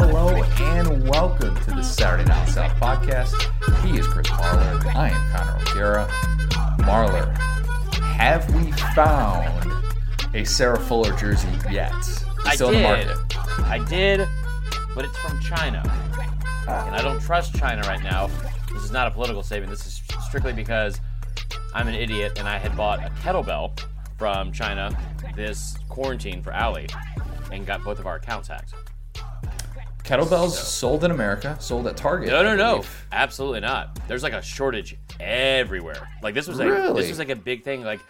Hello and welcome to the Saturday Night South podcast. He is Chris Marler. I am Connor O'Gara. Marler, have we found a Sarah Fuller jersey yet? I Still did. in the market. I did, but it's from China. And I don't trust China right now. This is not a political statement. This is strictly because I'm an idiot and I had bought a kettlebell from China this quarantine for Ali and got both of our accounts hacked. Kettlebells sold in America, sold at Target. No, I no, no. believe. Absolutely not. There's like a shortage everywhere. Like this was like Really? this was like a big thing. Like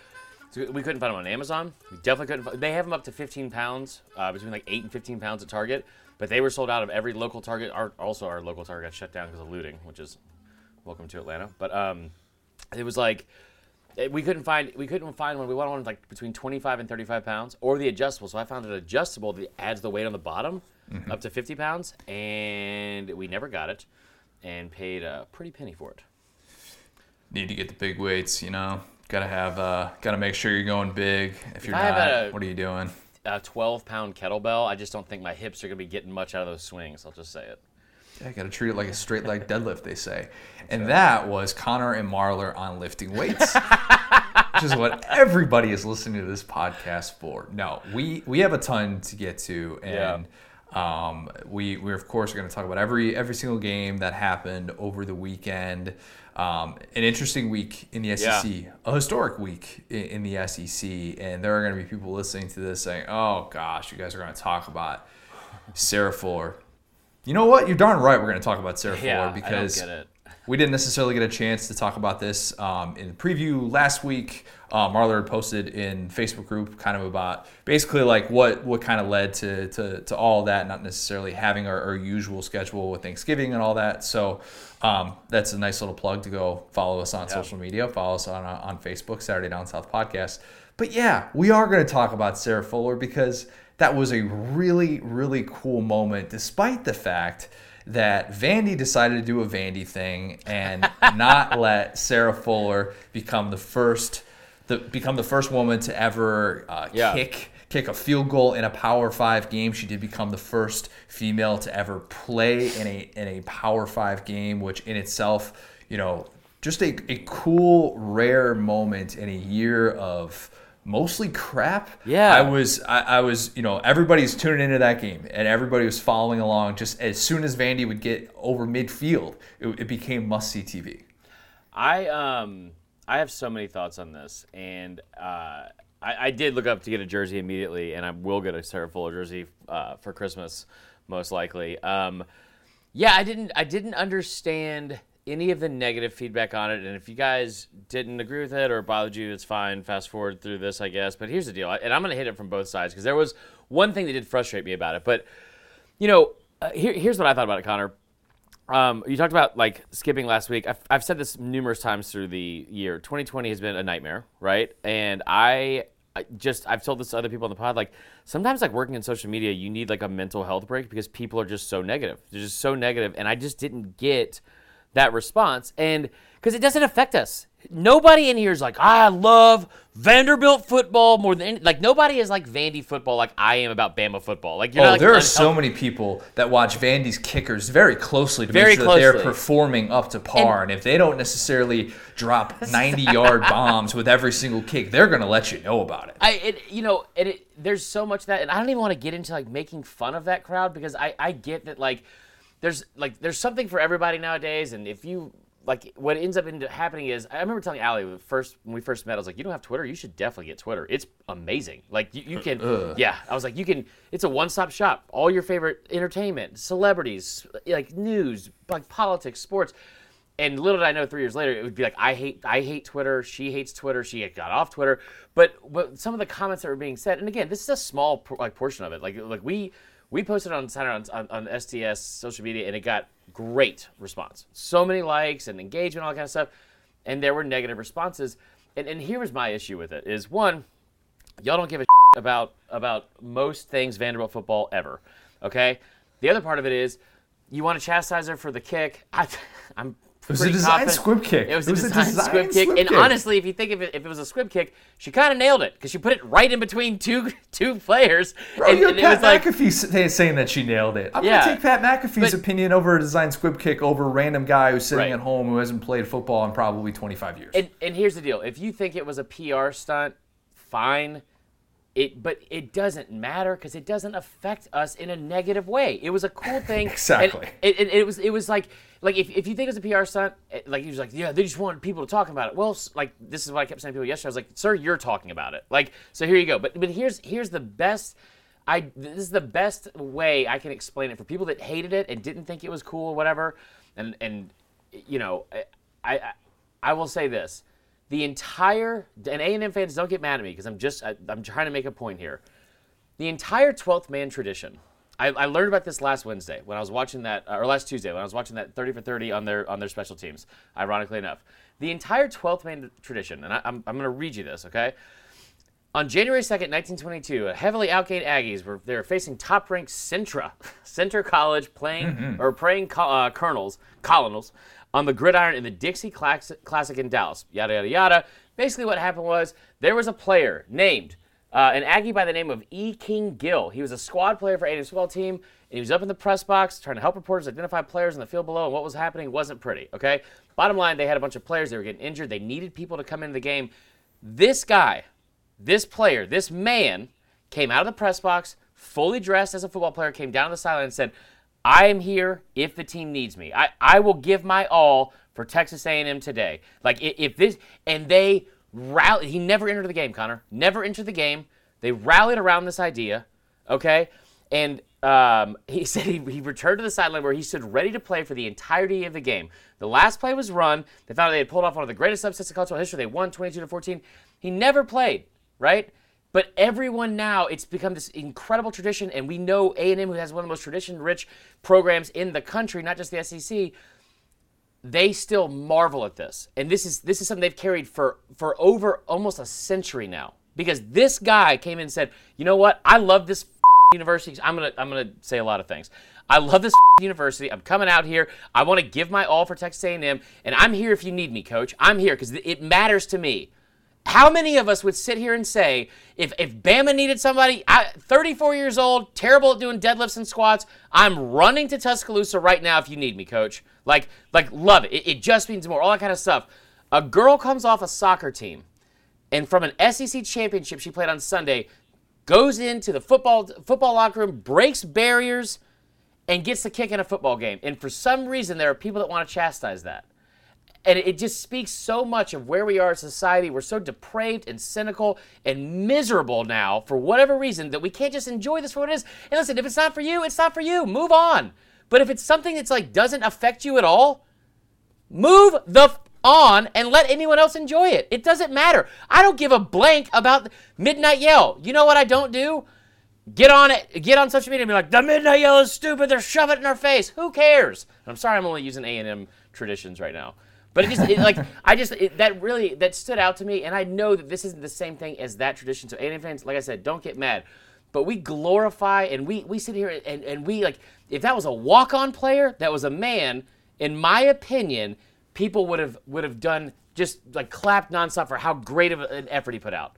so we couldn't find them on Amazon. We definitely couldn't. Find, they have them up to 15 pounds, uh, between like eight and 15 pounds at Target. But they were sold out of every local Target. Our, also, our local Target got shut down because of looting, which is welcome to Atlanta. But um, it was like eh, we couldn't find we couldn't find one. We wanted one like between 25 and 35 pounds, or the adjustable. So I found an adjustable that adds the weight on the bottom up to 50 pounds, and we never got it, and paid a pretty penny for it. Need to get the big weights, you know. Gotta have, uh, gotta make sure you're going big. If you're I not, a- what are you doing? A 12 pound kettlebell. I just don't think my hips are gonna be getting much out of those swings. I'll just say it. Yeah, gotta treat it like a straight leg deadlift, they say. And that was Connor and Marler on lifting weights. which is what everybody is listening to this podcast for. No, we we have a ton to get to, and um, we we of course are going to talk about every every single game that happened over the weekend. Um, an interesting week in the SEC, a historic week in, in the SEC, and there are going to be people listening to this saying, "Oh gosh, you guys are going to talk about Sarah Fuller." You know what? You're darn right. We're going to talk about Sarah Yeah, Fuller because I don't get it. we didn't necessarily get a chance to talk about this um, in the preview last week. Um, Marler had posted in Facebook group kind of about basically like what what kind of led to to, to all that, not necessarily having our, our usual schedule with Thanksgiving and all that. So um, that's a nice little plug to go follow us on social media, follow us on uh, on Facebook, Saturday Down South Podcast. But yeah, we are going to talk about Sarah Fuller because that was a really really cool moment, despite the fact that Vandy decided to do a Vandy thing and not let Sarah Fuller become the first, the become the first woman to ever uh, Yeah. kick kick a field goal in a Power Five game. She did become the first female to ever play in a in a Power Five game, which in itself, you know, just a, a cool, rare moment in a year of mostly crap. Yeah. I was I, I was you know everybody's tuning into that game and everybody was following along. Just as soon as Vandy would get over midfield, it, it became must see TV. I um I have so many thoughts on this, and uh, I, I did look up to get a jersey immediately, and I will get a Sarah Fuller jersey uh, for Christmas, most likely. Um, yeah, I didn't I didn't understand any of the negative feedback on it, and if you guys didn't agree with it or bothered you, it's fine. Fast forward through this, I guess. But here's the deal, and I'm gonna hit it from both sides because there was one thing that did frustrate me about it, but you know, uh, here, here's what I thought about it, Connor. Um, you talked about like skipping last week. I've, I've said this numerous times through the year. 2020 has been a nightmare, right? And I, I just I've told this to other people on the pod. Like sometimes, like working in social media, you need like a mental health break because people are just so negative. They're just so negative, and I just didn't get that response. And because it doesn't affect us. Nobody in here is like, I love Vanderbilt football more than any-" like nobody is like Vandy football like I am about Bama football. Like you're Oh, like, there are so many people that watch Vandy's kickers very closely to Very make sure that they're performing up to par. And, if they don't necessarily drop 90 yard bombs with every single kick, they're going to let you know about it. I, it, you know, and it, there's so much that, and I don't even want to get into like making fun of that crowd because I, I get that like, there's like there's something for everybody nowadays, and if you like, what ends up into happening is I remember telling Ali when first when we first met, I was like, you don't have Twitter, you should definitely get Twitter. It's amazing. Like you, you can, yeah. I was like, you can. It's a one stop shop. All your favorite entertainment, celebrities, like news, like politics, sports. And little did I know, three years later, it would be like I hate, I hate Twitter. She hates Twitter. She got off Twitter. But, but some of the comments that were being said, and again, this is a small like portion of it. Like like we we posted on Saturday on, on, on STS social media, and it got great response. So many likes and engagement, all that kind of stuff. And there were negative responses. And and here was my issue with it: is one, y'all don't give a about about most things Vanderbilt football ever. Okay. The other part of it is you want to chastise her for the kick. I, I'm was a design confident- squib kick. It was, It was a design, design squib kick. squib and kick. honestly, if you think of it, if it was a squib kick, she kind of nailed it because she put it right in between two two players. Bro, and, you're and it Pat was like, McAfee say- saying that she nailed it. I'm Yeah. gonna take Pat McAfee's But- opinion over a design squib kick over a random guy who's sitting Right. at home who hasn't played football in probably 25 years. and, and here's the deal: if you think it was a PR stunt, fine. It, but it doesn't matter because it doesn't affect us in a negative way. It was a cool thing. Exactly. It, it, it was it was like like if, if you think it was a PR stunt, like he was like, yeah, they just wanted people to talk about it. Well, like this is what I kept saying to people yesterday. I was like, sir, you're talking about it. Like so, here you go. But but here's here's the best. I this is the best way I can explain it for people that hated it and didn't think it was cool or whatever. And and you know, I I, I will say this: the entire and A and M fans don't get mad at me because I'm just I, I'm trying to make a point here. The entire 12th man tradition. I, I learned about this last Wednesday when I was watching that, or last Tuesday when I was watching that 30 for 30 on their on their special teams. Ironically enough, the entire 12th man tradition, and I, I'm I'm going to read you this, okay? On January 2nd, 1922, a heavily outgained Aggies were they were facing top-ranked Centra, Centre College, playing or playing co- uh, Colonels, Colonels on the gridiron in the Dixie Classic in Dallas. Yada yada yada. Basically, what happened was there was a player named uh, an Aggie by the name of E. King Gill. He was a squad player for A&M's football team, and he was up in the press box trying to help reporters identify players in the field below. And what was happening wasn't pretty. Okay. Bottom line, they had a bunch of players. They were getting injured. They needed people to come into the game. This guy this player, this man, came out of the press box, fully dressed as a football player, came down to the sideline and said, I am here if the team needs me. I, I will give my all for Texas A&M today. Like if this and they rallied. He never entered the game, Connor. Never entered the game. They rallied around this idea, okay? And um, he said he, he returned to the sideline where he stood ready to play for the entirety of the game. The last play was run. They found out they had pulled off one of the greatest upsets in college football history. They won 22 to 14. He never played, right? But everyone now, it's become this incredible tradition, and we know A&M, who has one of the most tradition-rich programs in the country, not just the SEC, they still marvel at this. And this is this is something they've carried for for over almost a century now. Because this guy came in and said, "You know what? I love this university. I'm to I'm to say a lot of things. I love this university. I'm coming out here. I want to give my all for Texas A&M, and I'm here if you need me, coach. I'm here cuz it matters to me." How many of us would sit here and say, if, if Bama needed somebody, I, 34 years old, terrible at doing deadlifts and squats, I'm running to Tuscaloosa right now if you need me, coach. Like, like love it. It, it just means more. All that kind of stuff. A girl comes off a soccer team, and from an SEC championship she played on Sunday, goes into the football football locker room, breaks barriers, and gets the kick in a football game. And for some reason, there are people that want to chastise that and it just speaks so much of where we are as society. We're so depraved and cynical and miserable now for whatever reason that we can't just enjoy this for what it is. And listen, if it's not for you, it's not for you. Move on. But if it's something that's like doesn't affect you at all, move the f- on and let anyone else enjoy it. It doesn't matter. I don't give a blank about Midnight Yell. You know what I don't do? Get on it. Get on social media and be like, the Midnight Yell is stupid. They're shoving it in our face. Who cares? I'm sorry, I'm only using A and M traditions right now. But it just it, like I just it, that really that stood out to me, and I know that this isn't the same thing as that tradition. So A&M fans, like I said, don't get mad. But we glorify and we we sit here and, and we like if that was a walk-on player, that was a man. In my opinion, people would have would have done just like clapped nonstop for how great of an effort he put out.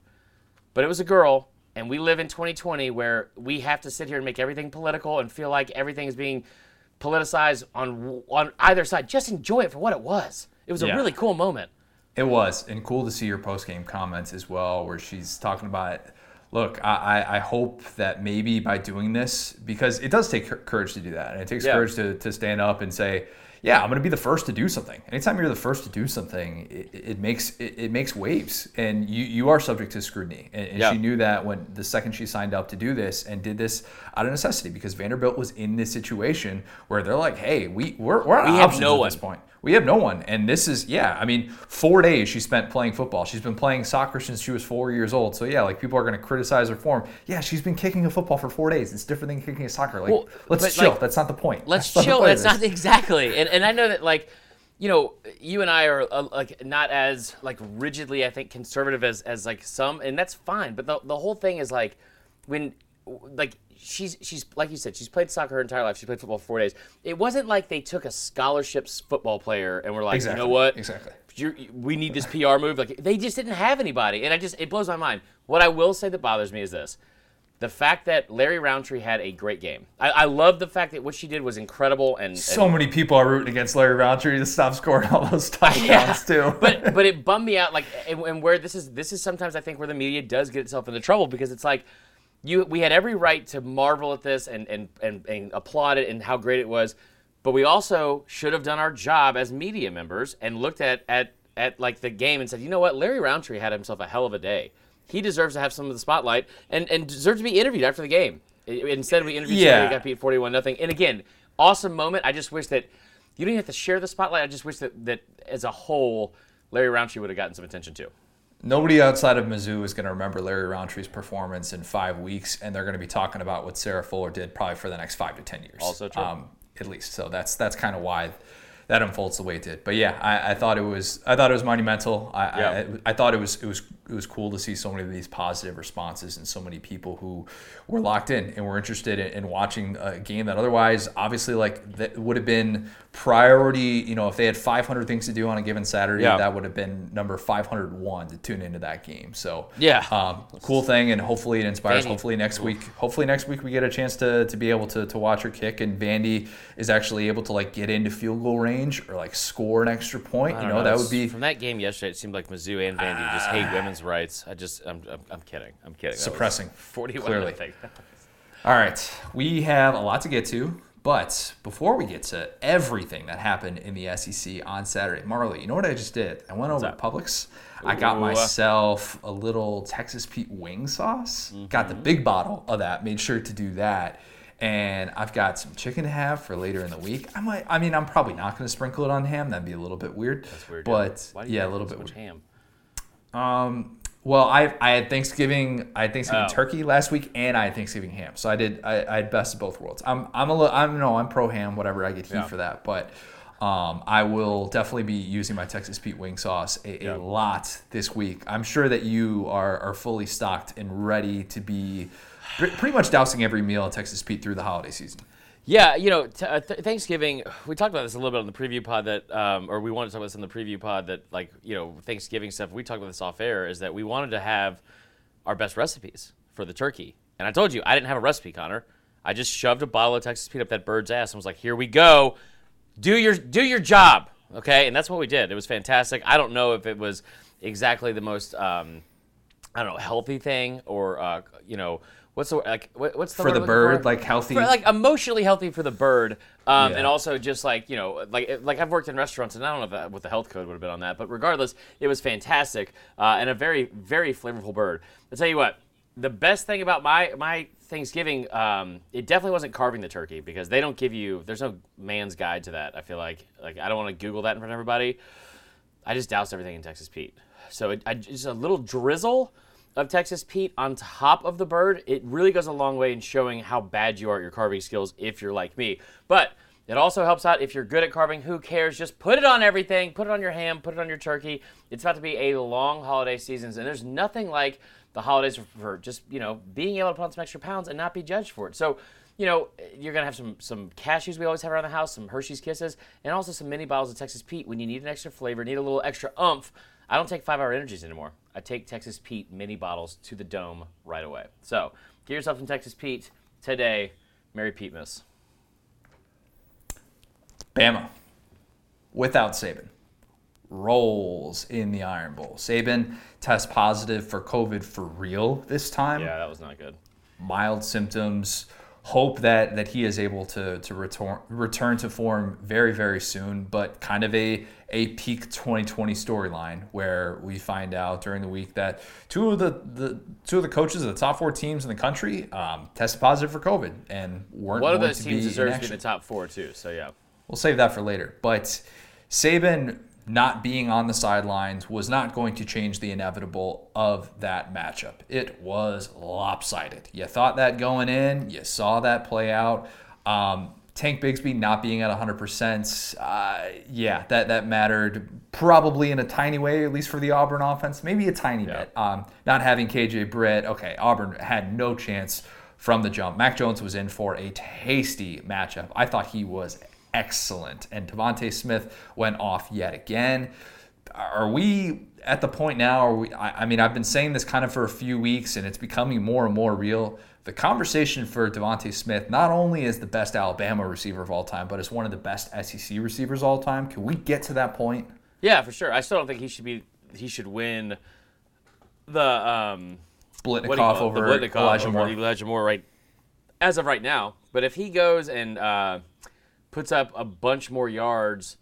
But it was a girl, and we live in 2020 where we have to sit here and make everything political and feel like everything is being politicized on on either side. Just enjoy it for what it was. It was a really cool moment. It was, and cool to see your post game comments as well, where she's talking about. Look, I, I I hope that maybe by doing this, because it does take courage to do that, and it takes Yeah. courage to, to stand up and say, "Yeah, I'm going to be the first to do something." Anytime you're the first to do something, it, it makes it, it makes waves, and you you are subject to scrutiny. And, and Yeah. she knew that when the second she signed up to do this, and did this out of necessity, because Vanderbilt was in this situation where they're like, "Hey, we we're we're out We have options no at one. this point." We have no one. And this is, yeah, I mean, four days she spent playing football. She's been playing soccer since she was four years old. So, yeah, like people are going to criticize her form. Yeah, she's been kicking a football for four days. It's different than kicking a soccer. Like, Well, let's chill. like, that's not the point. Let's That's chill. That's not exactly. And and I know that like, you know, you and I are uh, like not as like rigidly I think conservative as as like some, and that's fine. But the the whole thing is like when like she's she's like you said, she's played soccer her entire life. She played football for four days. It wasn't like they took a scholarships football player and were like, Exactly. you know what, Exactly. you're, we need this PR move. Like they just didn't have anybody, and I just it blows my mind. What I will say that bothers me is this: the fact that Larry Rountree had a great game. I, I love the fact that what she did was incredible, and, So many people are rooting against Larry Rountree to stop scoring all those touchdowns Yeah. too. but but it bummed me out. Like, and, and where this is this is sometimes I think where the media does get itself into trouble because it's like you we had every right to marvel at this and and and, and applaud it and how great it was, but we also should have done our job as media members and looked at at at like the game and said, you know what, Larry Rountree had himself a hell of a day. He deserves to have some of the spotlight and and deserves to be interviewed after the game. Instead, we interviewed Yeah. somebody got beat forty-one nothing. And again, awesome moment. I just wish that you didn't have to share the spotlight. I just wish that that as a whole, Larry Rountree would have gotten some attention too. Nobody outside of Mizzou is going to remember Larry Rountree's performance in five weeks, and they're going to be talking about what Sarah Fuller did probably for the next five to ten years. Also true. um, at least. So that's that's kind of why that unfolds the way it did. But yeah, I, I thought it was I thought it was monumental. I, Yeah. I I thought it was it was it was cool to see so many of these positive responses and so many people who were locked in and were interested in, in watching a game that otherwise obviously like that would have been priority. You know, if they had 500 things to do on a given Saturday, Yeah. that would have been number 501 to tune into that game. So Yeah. um, cool thing, and hopefully it inspires. Vandy. Hopefully next week, hopefully next week we get a chance to, to be able to, to watch her kick, and Vandy is actually able to like get into field goal range or like score an extra point. You don't know, that would be from that game yesterday. It seemed like Mizzou and Vandy just hate ah. women's rights. I just I'm I'm, I'm kidding. I'm kidding. Suppressing, Forty-one clearly. All right, we have a lot to get to, but before we get to everything that happened in the SEC on Saturday, Marley, you know what I just did? I went over to? Publix. I got myself a little Texas Pete wing sauce. Got the mm-hmm. big bottle of that. Made sure to do that. And I've got some chicken to have for later in the week. I might. I mean, I'm probably not going to sprinkle it on ham. That'd be a little bit weird. That's weird. But Why do you yeah, a little so bit much weird. ham. Um, well, I I had Thanksgiving I had Thanksgiving Oh. turkey last week, and I had Thanksgiving ham. So I did I, I had best of both worlds. I'm I'm a little I'm no I'm pro ham whatever I get heat Yeah. for that, but um, I will definitely be using my Texas Pete wing sauce a, Yeah. a lot this week. I'm sure that you are are fully stocked and ready to be pretty much dousing every meal at Texas Pete through the holiday season. Yeah, you know, t- uh, th- Thanksgiving. We talked about this a little bit on the preview pod that, um, or we wanted to talk about this in the preview pod that, like, you know, Thanksgiving stuff. We talked about this off air. Is that we wanted to have our best recipes for the turkey, and I told you I didn't have a recipe, Connor. I just shoved a bottle of Texas Pete up that bird's ass and was like, "Here we go, do your do your job, okay?" And that's what we did. It was fantastic. I don't know if it was exactly the most, um, I don't know, healthy thing or, uh, you know. What's the like? What, what's the For the bird, for? like healthy. for, like emotionally healthy for the bird, um, Yeah. and also just like you know, like like I've worked in restaurants, and I don't know if that, what the health code would have been on that, but regardless, it was fantastic uh, and a very very flavorful bird. I'll tell you what, the best thing about my my Thanksgiving, um, it definitely wasn't carving the turkey because they don't give you. There's no man's guide to that. I feel like like I don't want to Google that in front of everybody. I just doused everything in Texas Pete. So it, I, just a little drizzle of Texas Pete on top of the bird. It really goes a long way in showing how bad you are at your carving skills if you're like me. But it also helps out if you're good at carving. Who cares? Just put it on everything. Put it on your ham. Put it on your turkey. It's about to be a long holiday season, and there's nothing like the holidays for, just you know being able to put on some extra pounds and not be judged for it. So you know, you're gonna have some some cashews we always have around the house, some Hershey's Kisses, and also some mini bottles of Texas Pete when you need an extra flavor, need a little extra umph. I don't take five hour energies anymore. I take Texas Pete mini bottles to the dome right away. So get yourself some Texas Pete today. Merry Pete Miss. Bama, without Saban, rolls in the Iron Bowl. Saban tests positive for COVID for real this time. Yeah, that was not good. Mild symptoms. Hope that that he is able to to return return to form very very soon. But kind of a a peak 2020 storyline where we find out during the week that two of the, the two of the coaches of the top four teams in the country um, tested positive for COVID and weren't One of those teams deserves to be in the top four too. So yeah. We'll save that for later. But Saban not being on the sidelines was not going to change the inevitable of that matchup. It was lopsided. You thought that going in, you saw that play out. Um, Tank Bigsby not being at 100%, uh, yeah, that, that mattered probably in a tiny way, at least for the Auburn offense, maybe a tiny Yeah. bit. Um, not having KJ Britt, okay, Auburn had no chance from the jump. Mac Jones was in for a tasty matchup. I thought he was excellent. And DeVonta Smith went off yet again. Are we at the point now? Are we, I, I mean, I've been saying this kind of for a few weeks, and it's becoming more and more real. The conversation for DeVonta Smith not only is the best Alabama receiver of all time, but is one of the best SEC receivers of all time. Can we get to that point? Yeah, for sure. I still don't think he should be. He should win the um, Biletnikoff over the Biletnikoff Elijah over Moore. Elijah Moore, right? As of right now, but if he goes and uh, puts up a bunch more yards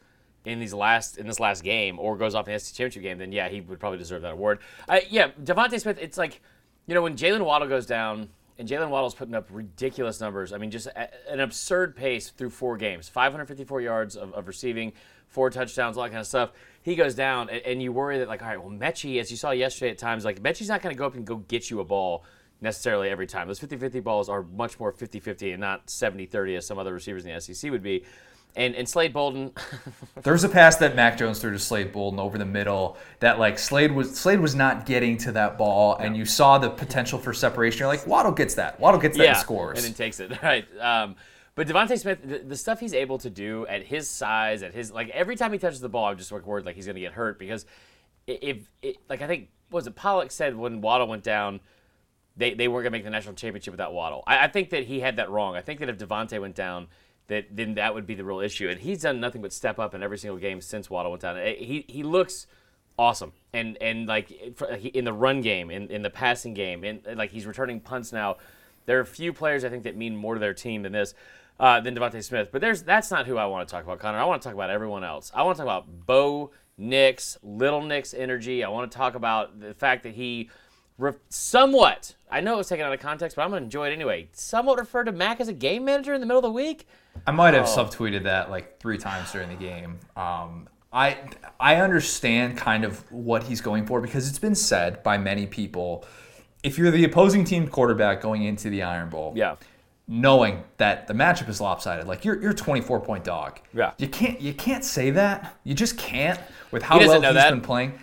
in these last in this last game, or goes off in the SEC championship game, then yeah, he would probably deserve that award. I, yeah, DeVonta Smith. It's like you know when Jaylen Waddle goes down. And Jaylen Waddle's putting up ridiculous numbers. I mean, just a, an absurd pace through four games 554 yards of, of receiving, four touchdowns, all that kind of stuff. He goes down, and, and you worry that, like, all right, well, Metchie, as you saw yesterday at times, like, Metchie's not going to go up and go get you a ball necessarily every time. Those 50 50 balls are much more 50 50 and not 70 30 as some other receivers in the SEC would be. And, and Slade Bolden, There was a pass that Mac Jones threw to Slade Bolden over the middle that like Slade was Slade was not getting to that ball, and you saw the potential for separation. You're like, Waddle gets that. Waddle gets that and scores. and then takes it right. Um, but DeVonta Smith, the, the stuff he's able to do at his size, at his like every time he touches the ball, I'm just like worried like he's going to get hurt because i- if it, like I think what was it Pollock said when Waddle went down, they, they weren't going to make the national championship without Waddle. I, I think that he had that wrong. I think that if DeVonta went down, that then that would be the real issue. And he's done nothing but step up in every single game since Waddle went down. Eh, He he looks awesome and and like in the run game, in, in the passing game, and like he's returning punts now. There are a few players I think that mean more to their team than this. Uh, than DeVonta Smith, but there's that's not who I want to talk about, Connor. I want to talk about everyone else. I want to talk about Bo Nix, Little Nick's energy. I want to talk about the fact that he re- somewhat, I know it was taken out of context, but I'm going to enjoy it anyway. Somewhat referred to Mac as a game manager in the middle of the week. I might have Oh. subtweeted that like three times during the game. Um, I I understand kind of what he's going for because it's been said by many people. If you're the opposing team quarterback going into the Iron Bowl, Yeah. knowing that the matchup is lopsided, like you're you're a 24 point dog. Yeah. You can't you can't say that. You just can't with how He well he's that. been playing.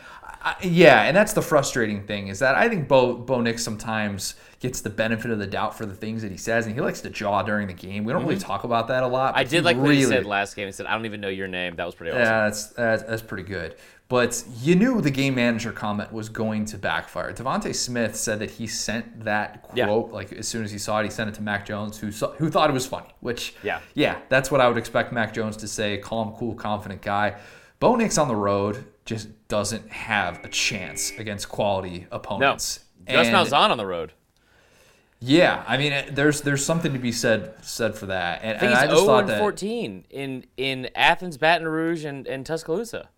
I, yeah, and that's the frustrating thing is that I think Bo Bo Nix sometimes gets the benefit of the doubt for the things that he says, and he likes to jaw during the game. We don't really talk about that a lot. Mm-hmm. I did like what he said last game. He said, I don't even know your name. That was pretty awesome. yeah, that's, that's that's pretty good. But you knew the game manager comment was going to backfire. DeVonta Smith said that he sent that Yeah. quote like as soon as he saw it, he sent it to Mac Jones, who saw, who thought it was funny. Which Yeah. yeah, that's what I would expect Mac Jones to say. Calm, cool, confident guy. Bo Nix on the road just doesn't have a chance against quality opponents. No. Gus Malzahn on the road. Yeah, I mean, it- there's there's something to be said said for that. And, I think and I just 0 thought and that, 14 in, in Athens, Baton Rouge, and, and Tuscaloosa.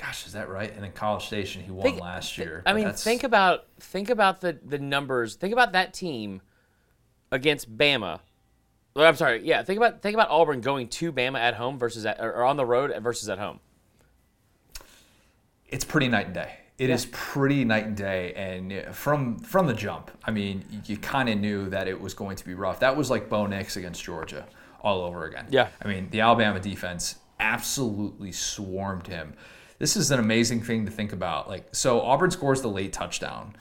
gosh, is that right? And then College Station, he won Think- last year. I mean, that's- think about think about the the numbers. Think about that team against Bama. I'm sorry, yeah. Think about think about Auburn going to Bama at home versus at, or on the road versus at home. It's pretty night and day. It is pretty night and day, and from from the jump, I mean, you kind of knew that it was going to be rough. That was like Bo Nix against Georgia all over again. Yeah. I mean, the Alabama defense absolutely swarmed him. This is an amazing thing to think about. Like, so Auburn scores the late touchdown.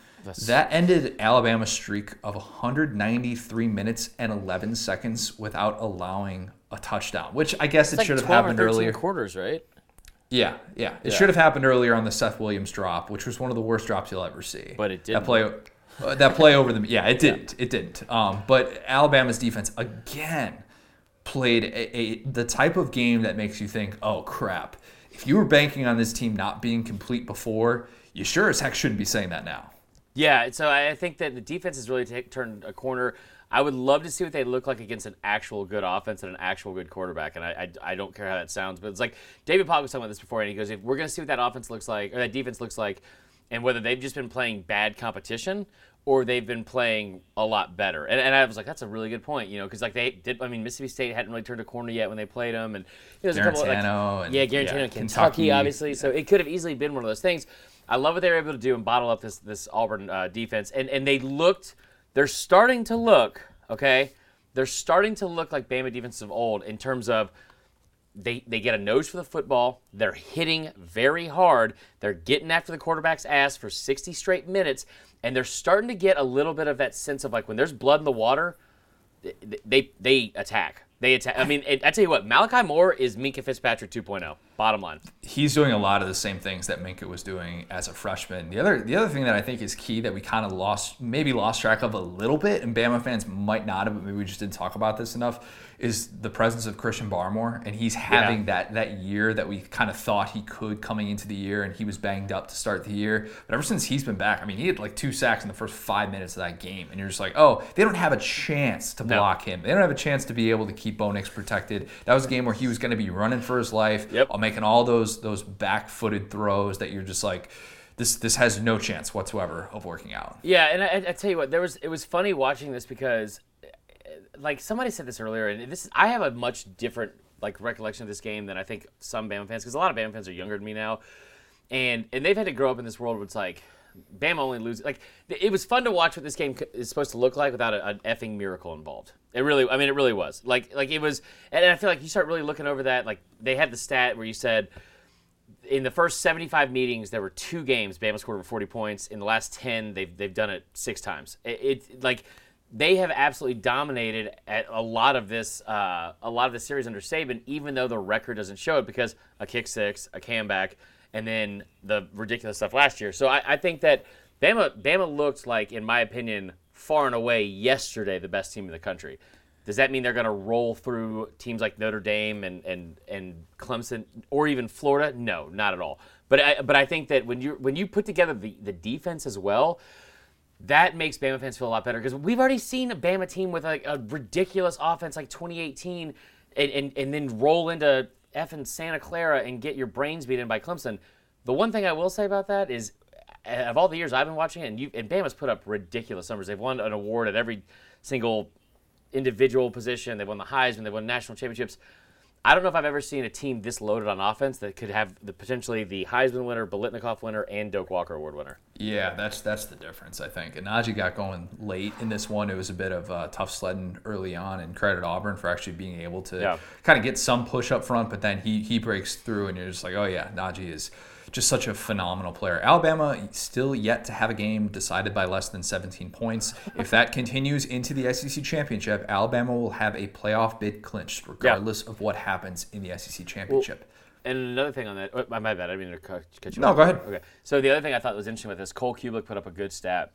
That ended Alabama's streak of 193 minutes and 11 seconds without allowing a touchdown, which I guess it It's like should have 12 or happened 13 earlier. quarters, right? Yeah, yeah. It Yeah. should have happened earlier on the Seth Williams drop, which was one of the worst drops you'll ever see. But it didn't. play, uh, that play over the yeah, it didn't. It didn't. Um, but Alabama's defense again played a, a the type of game that makes you think, oh crap. If you were banking on this team not being complete before, you sure as heck shouldn't be saying that now. Yeah, so I think that the defense has really ta- turned a corner. I would love to see what they look like against an actual good offense and an actual good quarterback. And I, I, I don't care how that sounds, but it's like David Pock was talking about this before, and he goes, if we're going to see what that offense looks like, or that defense looks like, and whether they've just been playing bad competition or they've been playing a lot better. And, and I was like, that's a really good point, you know, because like they did. I mean, Mississippi State hadn't really turned a corner yet when they played them, and there's a couple of, like, and- yeah, Guarantano, yeah, Kentucky, Kentucky. obviously. So it could have easily been one of those things. I love what they were able to do and bottle up this this Auburn uh, defense, and and they looked. They're starting to look okay. They're starting to look like Bama defenses of old in terms of they they get a nose for the football. They're hitting very hard. They're getting after the quarterback's ass for 60 straight minutes, and they're starting to get a little bit of that sense of like when there's blood in the water, they they, they attack. They attack. I mean, I tell you what, Malachi Moore is Minkah Fitzpatrick 2.0. Bottom line. He's doing a lot of the same things that Minkah was doing as a freshman. The other the other thing that I think is key that we kind of lost maybe lost track of a little bit, and Bama fans might not have, but maybe we just didn't talk about this enough, is the presence of Christian Barmore, and he's having Yeah. that that year that we kind of thought he could coming into the year, and he was banged up to start the year. But ever since he's been back, I mean, he had like two sacks in the first five minutes of that game, and you're just like, oh, they don't have a chance to No. block him. They don't have a chance to be able to keep Bo Nix protected. That was a game where he was going to be running for his life, Yep. uh, making all those those back-footed throws that you're just like, this this has no chance whatsoever of working out. Yeah, and I, I tell you what, there was it was funny watching this because, uh, like somebody said this earlier, and this I have a much different like recollection of this game than I think some Bama fans because a lot of Bama fans are younger than me now, and and they've had to grow up in this world where it's like. Bama only loses. Like it was fun to watch what this game is supposed to look like without an effing miracle involved. It really, I mean, it really was. Like, like it was, and I feel like you start really looking over that. Like they had the stat where you said in the first 75 meetings, there were two games Bama scored over 40 points. In the last 10, they've they've done it six times. It, it like they have absolutely dominated at a lot of this uh, a lot of the series under Saban, even though the record doesn't show it because a kick six, a comeback, and then the ridiculous stuff last year. So I, I think that Bama Bama looked like, in my opinion, far and away yesterday the best team in the country. Does that mean they're going to roll through teams like Notre Dame and, and, and Clemson or even Florida? No, not at all. But I, but I think that when you when you put together the, the defense as well, that makes Bama fans feel a lot better because we've already seen a Bama team with like a ridiculous offense like 2018 and, and, and then roll into effing Santa Clara and get your brains beaten by Clemson. The one thing I will say about that is of all the years I've been watching it, and, you, and Bama's put up ridiculous numbers. They've won an award at every single individual position. They've won the Heisman. They've won national championships. I don't know if I've ever seen a team this loaded on offense that could have the potentially the Heisman winner, Biletnikoff winner, and Doak Walker Award winner. Yeah, that's that's the difference, I think. And Najee got going late in this one. It was a bit of uh, tough sledding early on, and credit Auburn for actually being able to Yeah. kind of get some push up front. But then he he breaks through, and you're just like, oh yeah, Najee is just such a phenomenal player. Alabama still yet to have a game decided by less than 17 points. If that continues into the SEC championship, Alabama will have a playoff bid clinched, regardless of what happens in the SEC championship. And another thing on that, oh, my bad, I didn't mean to cut you No, off. go ahead. Okay. So the other thing I thought was interesting with this, Cole Cubelic put up a good stat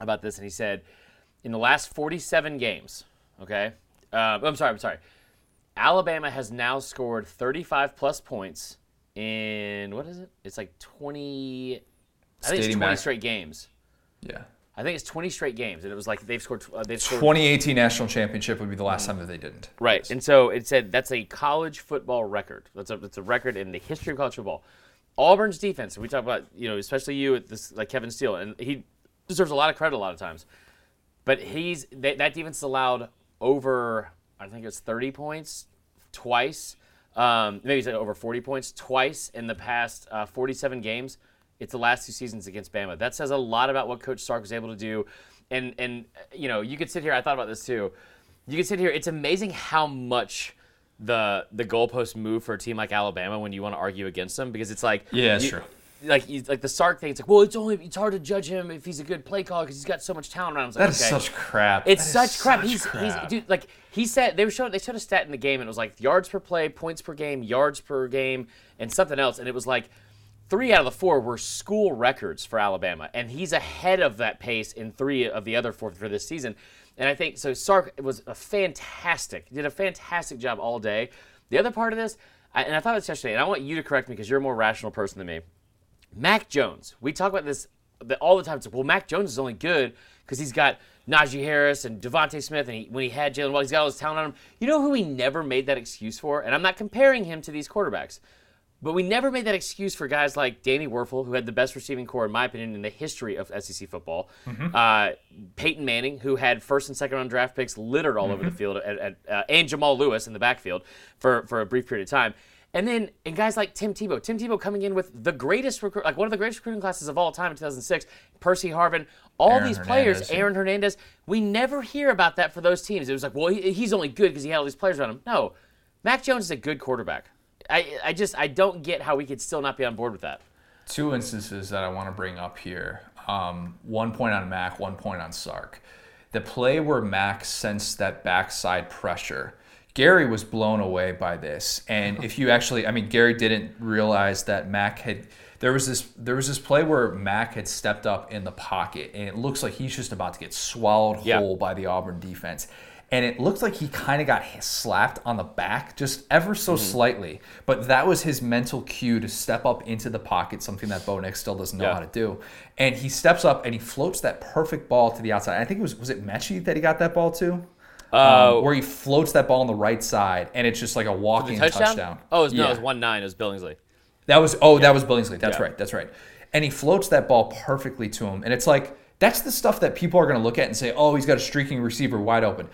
about this, and he said, in the last 47 games, okay, uh, I'm sorry, I'm sorry, Alabama has now scored 35 plus points in what is it? It's like 20. I think it's 20 back- straight games. yeah. I think it's 20 straight games, and it was like they've scored. Uh, they've scored 2018 national championship would be the last time that they didn't. Right, and so it said that's a college football record. That's a that's a record in the history of college football. Auburn's defense. We talk about you know especially you at this like Kevin Steele, and he deserves a lot of credit a lot of times. But he's that, that defense allowed over I think it's 30 points twice. Um, maybe it's over 40 points twice in the past uh, 47 games. It's the last two seasons against Bama. That says a lot about what Coach Sark was able to do. And and you know you could sit here. I thought about this too. You could sit here. It's amazing how much the the goalposts move for a team like Alabama when you want to argue against them because it's like Yeah, it's you- true. Like you- like the Sark thing, it's like, well, it's only it's hard to judge him if he's a good play caller because he's got so much talent around him. Like, That is okay. such crap. It's That such crap. such He's, crap. he's dude. Like he said, they were showing. They showed a stat in the game, and it was like yards per play, points per game, yards per game, and something else. And it was like three out of the four were school records for Alabama, and he's ahead of that pace in three of the other four for this season. And I think so. Sark was a fantastic, did a fantastic job all day. The other part of this, I, and I thought this yesterday, and I want you to correct me because you're a more rational person than me. Mac Jones. We talk about this all the time. It's like, well, Mac Jones is only good because he's got Najee Harris and DeVonta Smith, and he, when he had Jaylen Waddle, he's got all this talent on him. You know who he never made that excuse for? And I'm not comparing him to these quarterbacks, but we never made that excuse for guys like Danny Wuerffel, who had the best receiving corps, in my opinion, in the history of SEC football. Uh, Peyton Manning, who had first and second round draft picks littered all over the field, at, at, uh, and Jamal Lewis in the backfield for, for a brief period of time. And then, and guys like Tim Tebow, Tim Tebow coming in with the greatest recruit, like one of the greatest recruiting classes of all time in 2006. Percy Harvin, all Aaron these players, Hernandez. Aaron Hernandez. We never hear about that for those teams. It was like, well, he, he's only good because he had all these players around him. No, Mac Jones is a good quarterback. I I just I don't get how we could still not be on board with that. Two instances that I want to bring up here. Um, one point on Mac, one point on Sark. The play where Mac sensed that backside pressure. Gary was blown away by this, and if you actually, I mean, Gary didn't realize that Mac had. There was this. There was this play where Mac had stepped up in the pocket, and it looks like he's just about to get swallowed Yeah. whole by the Auburn defense. And it looked like he kind of got slapped on the back just ever so Mm-hmm. slightly. But that was his mental cue to step up into the pocket, something that Bo Nix still doesn't know Yeah. how to do. And he steps up and he floats that perfect ball to the outside. I think it was was it Metchie that he got that ball to? Uh, um, where he floats that ball on the right side, and it's just like a walking touchdown? touchdown. Oh, it was, no, it was one nine. It was Billingsley. That was oh, that was Billingsley. That's Yeah. right. That's right. And he floats that ball perfectly to him, and it's like that's the stuff that people are going to look at and say, "Oh, he's got a streaking receiver wide open."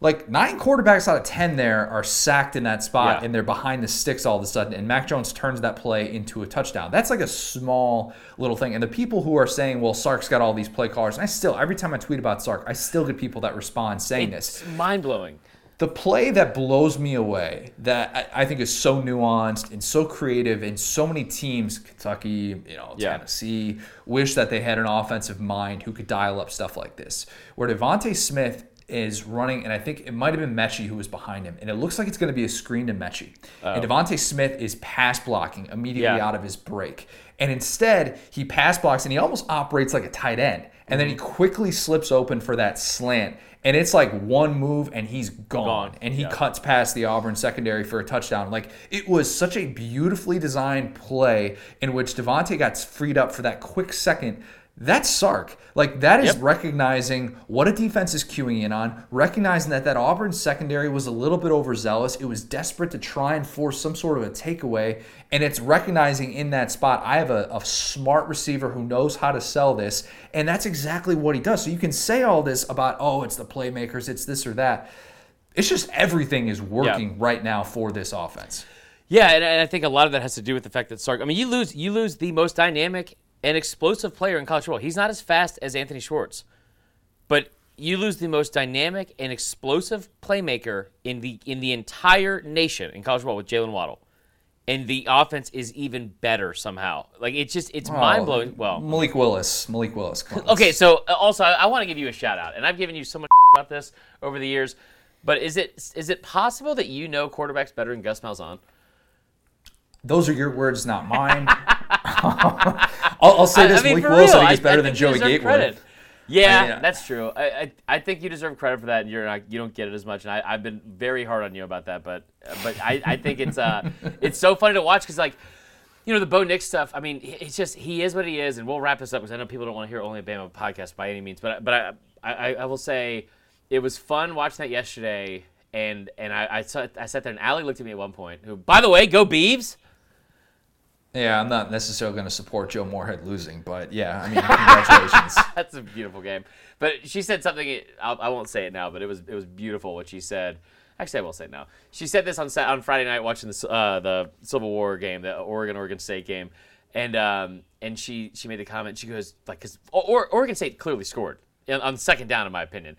Like nine quarterbacks out of ten there are sacked in that spot, Yeah. and they're behind the sticks all of a sudden. And Mac Jones turns that play into a touchdown. That's like a small little thing. And the people who are saying, "Well, Sark's got all these play callers," and I still every time I tweet about Sark, I still get people that respond saying this. It's mind blowing. The play that blows me away, that I I think is so nuanced and so creative, and so many teams, Kentucky, you know, Yeah. Tennessee, wish that they had an offensive mind who could dial up stuff like this. Where DeVonta Smith is running, and I think it might have been Metchie who was behind him, and it looks like it's going to be a screen to Metchie. Oh. And DeVonta Smith is pass blocking immediately Yeah. out of his break. And instead, he pass blocks and he almost operates like a tight end. And then he mm-hmm. quickly slips open for that slant. And it's like one move and he's gone. Gone, And he yeah. cuts past the Auburn secondary for a touchdown. Like it was such a beautifully designed play in which DeVonta got freed up for that quick second. That's Sark. Like that is Yep. recognizing what a defense is queuing in on, recognizing that that Auburn secondary was a little bit overzealous. It was desperate to try and force some sort of a takeaway, and it's recognizing in that spot I have a, a smart receiver who knows how to sell this, and that's exactly what he does. So you can say all this about oh it's the playmakers, it's this or that. It's just everything is working right now for this offense. Yeah, and, and I think a lot of that has to do with the fact that Sark. I mean, you lose you lose the most dynamic and explosive player in college football. He's not as fast as Anthony Schwartz, but you lose the most dynamic and explosive playmaker in the in the entire nation in college football with Jaylen Waddle, and the offense is even better somehow. Like it's just it's mind blowing. Well, Malik Willis, Malik Willis. Okay, so uh, also I, I want to give you a shout out, and I've given you so much about this over the years. But is it is it possible that you know quarterbacks better than Gus Malzahn? Those are your words, not mine. I'll, I'll say this: Malik for Willis, I real, think, is better than think you Joey Gatewood. Yeah, I mean, that's true. I, I I think you deserve credit for that, and you're not you don't get it as much. And I, I've been very hard on you about that, but but I, I think it's uh it's so funny to watch because like. You know the Bo Nix stuff. I mean, it's just he is what he is, and we'll wrap this up because I know people don't want to hear only a Bama podcast by any means. But but I, I I will say it was fun watching that yesterday, and and I I, saw, I sat there and Allie looked at me at one point. Who, by the way, go Beavs. Yeah, I'm not necessarily going to support Joe Moorhead losing, but yeah, I mean, congratulations. That's a beautiful game. But she said something. I won't say it now, but it was it was beautiful what she said. Actually, I will say it now. She said this on on Friday night watching the uh, the Civil War game, the Oregon Oregon State game, and um and she she made the comment. She goes like because or, Oregon State clearly scored on on second down in my opinion,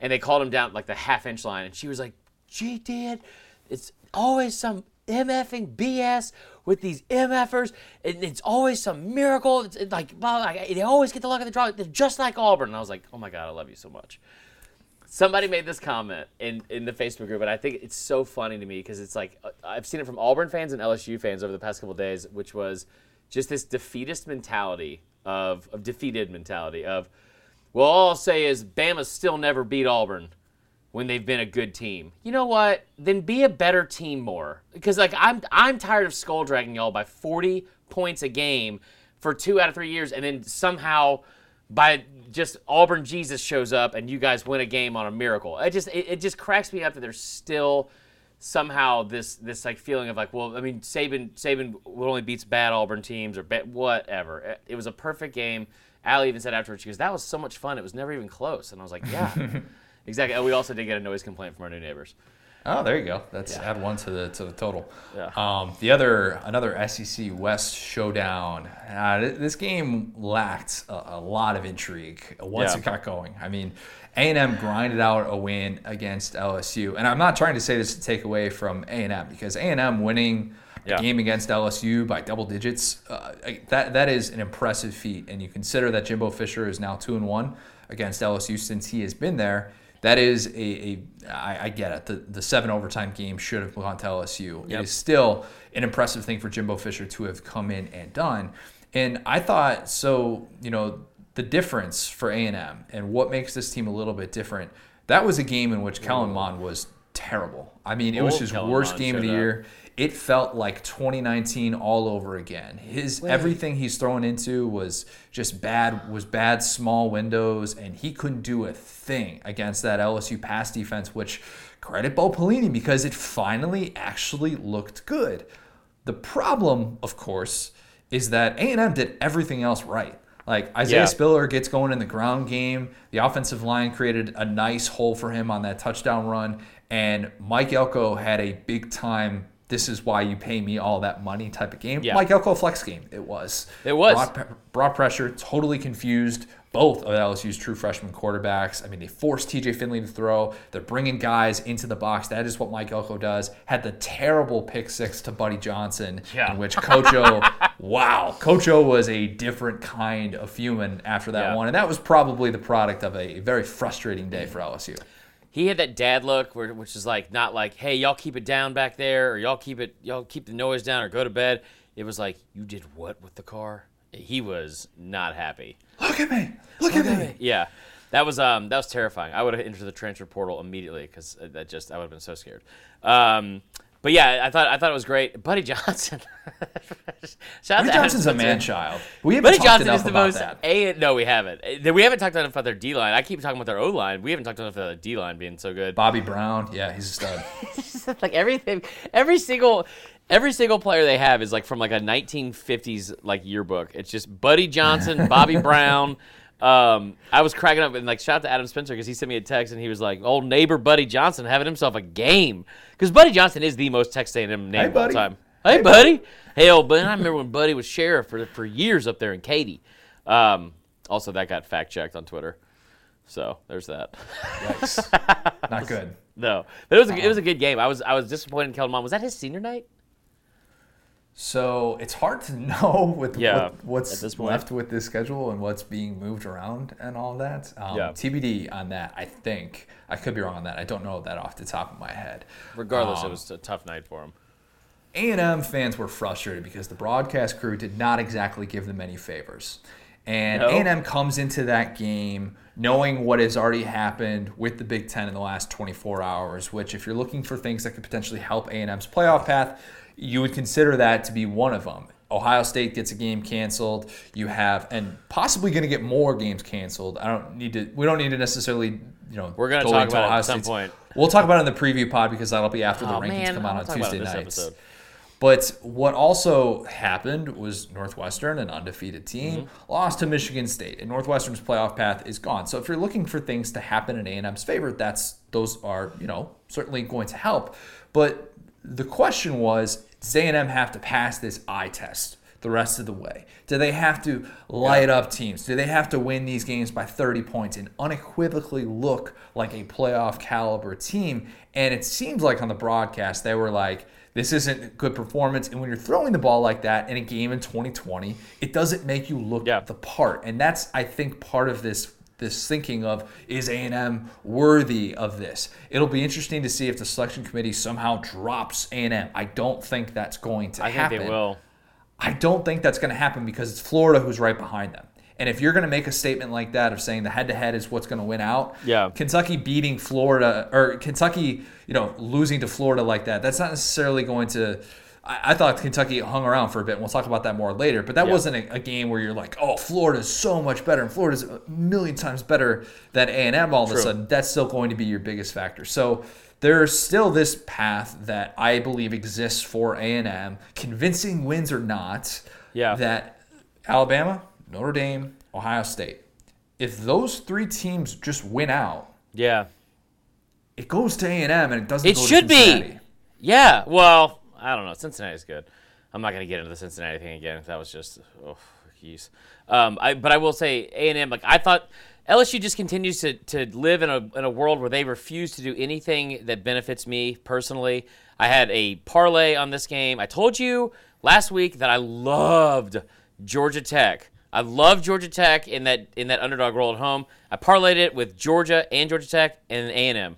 and they called him down like the half inch line, and she was like, "Gee, did it's always some MFing BS with these MFers, and it's always some miracle. It's like, well, they always get the luck of the draw. They're just like Auburn. And I was like, oh my God, I love you so much. Somebody made this comment in, in the Facebook group, and I think it's so funny to me because it's like, uh, I've seen it from Auburn fans and LSU fans over the past couple days, which was just this defeatist mentality of, of defeated mentality of, well, all I'll say is Bama still never beat Auburn when they've been a good team. You know what? Then be a better team more. Because like I'm I'm tired of skull dragging y'all by 40 points a game for 2 out of 3 years and then somehow by just Auburn Jesus shows up and you guys win a game on a miracle. It just it, it just cracks me up that there's still somehow this this like feeling of like, well, I mean, Saban Saban only beats bad Auburn teams or bad, whatever. It, it was a perfect game. Allie even said afterwards, she goes, "That was so much fun. It was never even close." And I was like, "Yeah, exactly." And we also did get a noise complaint from our new neighbors. Oh, there you go. That's add one to the to the total. Yeah. Um, the other another SEC West showdown. Uh, th- this game lacked a, a lot of intrigue once Yeah. it got going. I mean, A and M grinded out a win against LSU, and I'm not trying to say this to take away from A and M because A and M winning Yeah. a game against LSU by double digits. Uh, that that is an impressive feat, and you consider that Jimbo Fisher is now two and one against LSU since he has been there. That is a, a I, I get it. The the seven overtime game should have gone to LSU. Yep. It is still an impressive thing for Jimbo Fisher to have come in and done. And I thought so. You know the difference for A and M and what makes this team a little bit different. That was a game in which Kellen Mond was terrible. I mean, it was his Kellen worst Mond game of the up. It felt like 2019 all over again. His everything he's thrown into was just bad. Was bad small windows, and he couldn't do a thing against that LSU pass defense. Which credit Bo Pelini because it finally actually looked good. The problem, of course, is that A&M did everything else right. Like Isaiah Yeah. Spiller gets going in the ground game. The offensive line created a nice hole for him on that touchdown run, and Mike Elko had a big time. This is why you pay me all that money type of game. Yeah. Mike Elko flex game. It was. It was. Broad, broad pressure, totally confused both of LSU's true freshman quarterbacks. I mean, they forced TJ Finley to throw. They're bringing guys into the box. That is what Mike Elko does. Had the terrible pick six to Buddy Johnson, Yeah. in which Coach wow, Coach O was a different kind of human after that Yeah. one. And that was probably the product of a very frustrating day for LSU. He had that dad look where, which is like not like hey y'all keep it down back there or y'all keep it y'all keep the noise down or go to bed. It was like you did what with the car? He was not happy. Look at me. Look, at me. yeah. That was um that was terrifying. I would have entered the transfer portal immediately because that just i would have been so scared. Um but yeah i thought i thought it was great buddy johnson Shout out Buddy Johnson's a man child. We haven't Buddy talked Johnson enough is the about most. that. A, no, we haven't. We haven't talked enough about their D line. I keep talking about their O line. We haven't talked enough about the D line being so good. Bobby Brown, yeah, he's a stud. like everything, every single, every single player they have is like from like a 1950s like yearbook. It's just Buddy Johnson, Bobby Brown. Um, I was cracking up and like shout out to Adam Spencer because he sent me a text and he was like, "Old neighbor Buddy Johnson having himself a game." Because Buddy Johnson is the most Texas A&M name Hey, of all buddy. time. Hey, buddy. Hey, old buddy. I remember when Buddy was sheriff for for years up there in Katy. Um, also, that got fact checked on Twitter. So there's that. Yikes. Not good. No, but it was a, it was a good game. I was I was disappointed in Kellen Mond. Was that his senior night? So it's hard to know with Yeah, what, what's left with this schedule and what's being moved around and all that. Um, Yeah. TBD on that. I think I could be wrong on that. I don't know that off the top of my head. Regardless, Um, it was a tough night for him. A&M fans were frustrated because the broadcast crew did not exactly give them any favors. And. A&M comes into that game knowing what has already happened with the Big Ten in the last 24 hours, which if you're looking for things that could potentially help A&M's playoff path, you would consider that to be one of them. Ohio State gets a game canceled. You have, and possibly going to get more games canceled. I don't need to. We don't need to necessarily, you know. We're gonna talk into about it Ohio at some point. We'll talk about it in the preview pod because that'll be after the Oh, rankings man, come out on talk it Tuesday nights. episode. But what also happened was Northwestern, an undefeated team, Mm-hmm. lost to Michigan State, and Northwestern's playoff path is gone. So if you're looking for things to happen in A&M's favor, that's those are you know certainly going to help. But the question was, does A&M have to pass this eye test the rest of the way? Do they have to light up teams? Do they have to win these games by 30 points and unequivocally look like a playoff caliber team? And it seems like on the broadcast they were like, this isn't a good performance. And when you're throwing the ball like that in a game in 2020, it doesn't make you look Yeah. the part. And that's, I think, part of this this thinking of is A&M worthy of this. It'll be interesting to see if the selection committee somehow drops A&M. I don't think that's going to I happen. I think they will. I don't think that's going to happen because it's Florida who's right behind them. And if you're going to make a statement like that of saying the head-to-head is what's going to win out, Yeah. Kentucky beating Florida or Kentucky, you know, losing to Florida like that, that's not necessarily going to. I, I thought Kentucky hung around for a bit. and We'll talk about that more later. But that Yeah. wasn't a, a game where you're like, oh, Florida's so much better, and Florida's a million times better than A and M. All of a sudden, that's still going to be your biggest factor. So there's still this path that I believe exists for A and M, convincing wins or not. Yeah. That Alabama, Notre Dame, Ohio State, if those three teams just win out, Yeah. it goes to A and M, and it doesn't. It go to should be. Yeah. Well, I don't know. Cincinnati's good. I'm not gonna get into the Cincinnati thing again. That was just oh, jeez. Um, I but I will say A and M. Like I thought, LSU just continues to to live in a in a world where they refuse to do anything that benefits me personally. I had a parlay on this game. I told you last week that I loved Georgia Tech. I love Georgia Tech in that in that underdog role at home. I parlayed it with Georgia and Georgia Tech and A and M.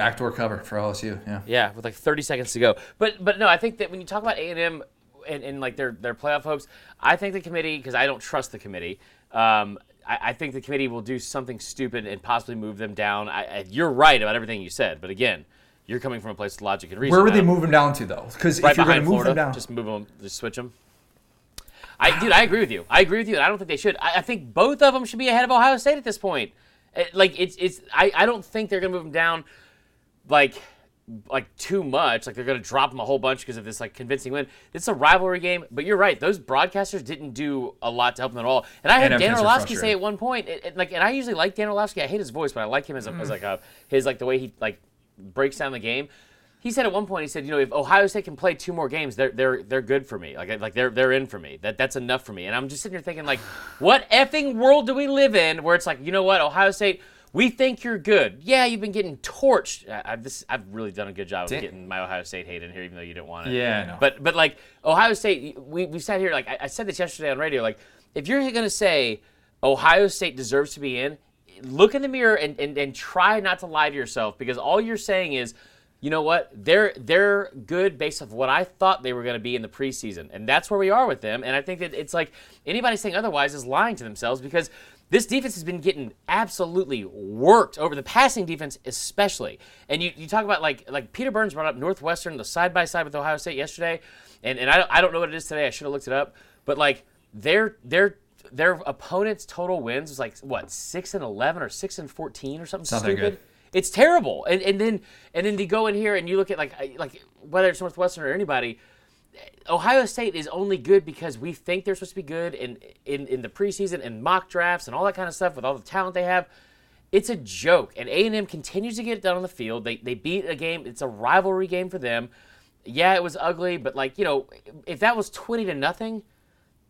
Backdoor cover for LSU. Yeah. Yeah, with like 30 seconds to go. But but no, I think that when you talk about A and M and, like their their playoff hopes, I think the committee because I don't trust the committee. Um, I, I, think the committee will do something stupid and possibly move them down. I, I, you're right about everything you said, but again, you're coming from a place of logic and reason. Where would they move them down to though? Because right if you're going to move Florida, them down, just move them, just switch them. I, dude, I agree with you. I agree with you. And I don't think they should. I, I think both of them should be ahead of Ohio State at this point. It, like it's it's. I, I don't think they're gonna move them down, like like too much. Like they're gonna drop them a whole bunch because of this like convincing win. It's a rivalry game, but you're right. Those broadcasters didn't do a lot to help them at all. And I heard And Dan Orlovsky say at one point, it, it- like, and I usually like Dan Orlovsky. I hate his voice, but I like him as, a, as like a his like the way he like breaks down the game. He said at one point, he said, you know, if Ohio State can play two more games, they're they're they're good for me. Like like they're they're in for me. That that's enough for me. And I'm just sitting here thinking, like, what effing world do we live in where it's like, you know what, Ohio State, we think you're good. Yeah, you've been getting torched. I, I've this I've really done a good job of getting my Ohio State hate in here, even though you didn't want it. Yeah, I know. But but like Ohio State, we we sat here like I, I said this yesterday on radio. Like, if you're gonna say Ohio State deserves to be in, look in the mirror and, and, and try not to lie to yourself because all you're saying is, you know what, they're they're good based off what I thought they were going to be in the preseason, and that's where we are with them. And I think that it's like anybody saying otherwise is lying to themselves because this defense has been getting absolutely worked over the passing defense, especially. And you, you talk about like like Peter Burns brought up Northwestern the side by side with Ohio State yesterday, and and I don't, I don't know what it is today. I should have looked it up, but like their their their opponent's total wins was like what six and eleven or six and fourteen or something that stupid. good. It's terrible. And and then and then you go in here and you look at like like whether it's Northwestern or anybody. Ohio State is only good because we think they're supposed to be good in, in, in the preseason and mock drafts and all that kind of stuff with all the talent they have. It's a joke. And A&M continues to get it done on the field. They, they beat a game. It's a rivalry game for them. Yeah, it was ugly, but like, you know, if that was 20 to nothing,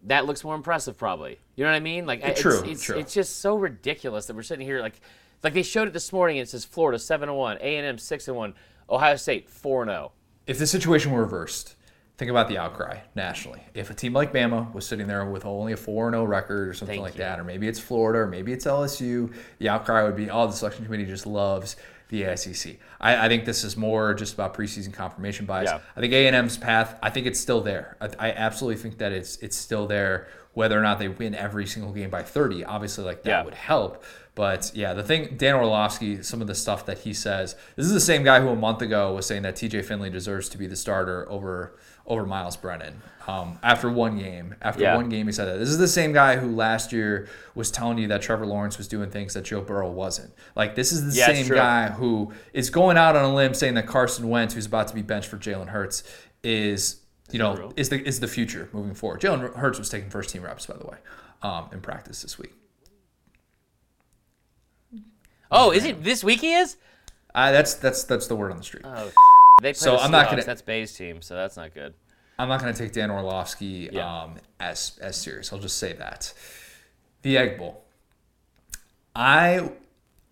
that looks more impressive probably. You know what I mean? Like it's, True, it's, true. it's just so ridiculous that we're sitting here like like they showed it this morning and it says Florida 7 and 1, A&M 6 and 1, Ohio State 4 and oh. 0. if the situation were reversed, think about the outcry nationally. If a team like Bama was sitting there with only a 4 0 record or something Thank like you. that, or maybe it's Florida, or maybe it's LSU, the outcry would be, oh, the selection committee just loves the SEC. I, I think this is more just about preseason confirmation bias. Yeah. I think A&M's path, I think it's still there. I, I absolutely think that it's it's still there. Whether or not they win every single game by 30, obviously, like that Yeah. would help. But yeah, the thing, Dan Orlovsky, some of the stuff that he says, this is the same guy who a month ago was saying that TJ Finley deserves to be the starter over over Myles Brennan. Um, after one game, after Yeah. one game, he said that. This is the same guy who last year was telling you that Trevor Lawrence was doing things that Joe Burrow wasn't. Like this is the Yeah, same guy who is going out on a limb saying that Carson Wentz, who's about to be benched for Jalen Hurts, is you know is the is the future moving forward. Jalen Hurts was taking first team reps by the way um, in practice this week. Oh, is it this week he is? Uh, that's that's that's the word on the street. Oh, they play So the I'm not gonna- That's Bay's team, so that's not good. I'm not going to take Dan Orlovsky Yeah. um, as as serious. I'll just say that. The Egg Bowl. I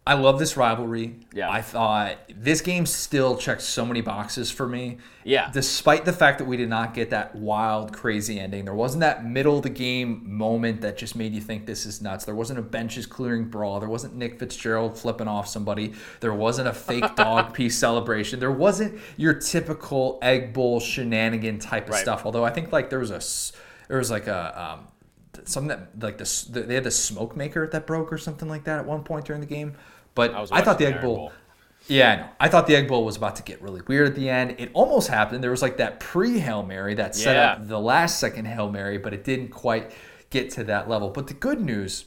I love this rivalry. Yeah. I thought this game still checked so many boxes for me. Yeah. Despite the fact that we did not get that wild, crazy ending, there wasn't that middle of the game moment that just made you think this is nuts. There wasn't a benches clearing brawl. There wasn't Nick Fitzgerald flipping off somebody. There wasn't a fake dog piece celebration. There wasn't your typical Egg Bowl shenanigan type of Right. stuff. Although I think like there was a, there was like a um, something that like this they had the smoke maker that broke or something like that at one point during the game. But I I, thought the the Egg Bowl. Bowl. Yeah, I know. I thought the Egg Bowl was about to get really weird at the end. It almost happened. There was like that pre Hail Mary that set Yeah. up the last second Hail Mary, but it didn't quite get to that level. But the good news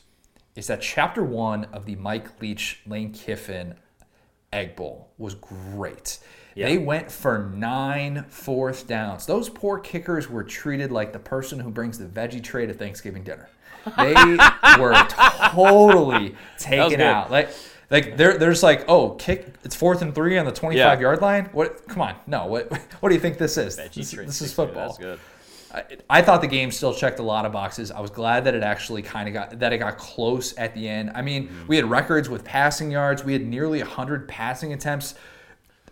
is that chapter one of the Mike Leach Lane Kiffin Egg Bowl was great. Yeah. They went for nine fourth downs. Those poor kickers were treated like the person who brings the veggie tray to Thanksgiving dinner. They were totally taken out. Like, like they're, they're just like, oh, kick! It's fourth and three on the 25 Yeah. yard line. What? Come on, no. What? What do you think this is? This, this is football. That's good. I, I thought the game still checked a lot of boxes. I was glad that it actually kind of got that it got close at the end. I mean, Mm-hmm. we had records with passing yards. We had nearly 100 passing attempts.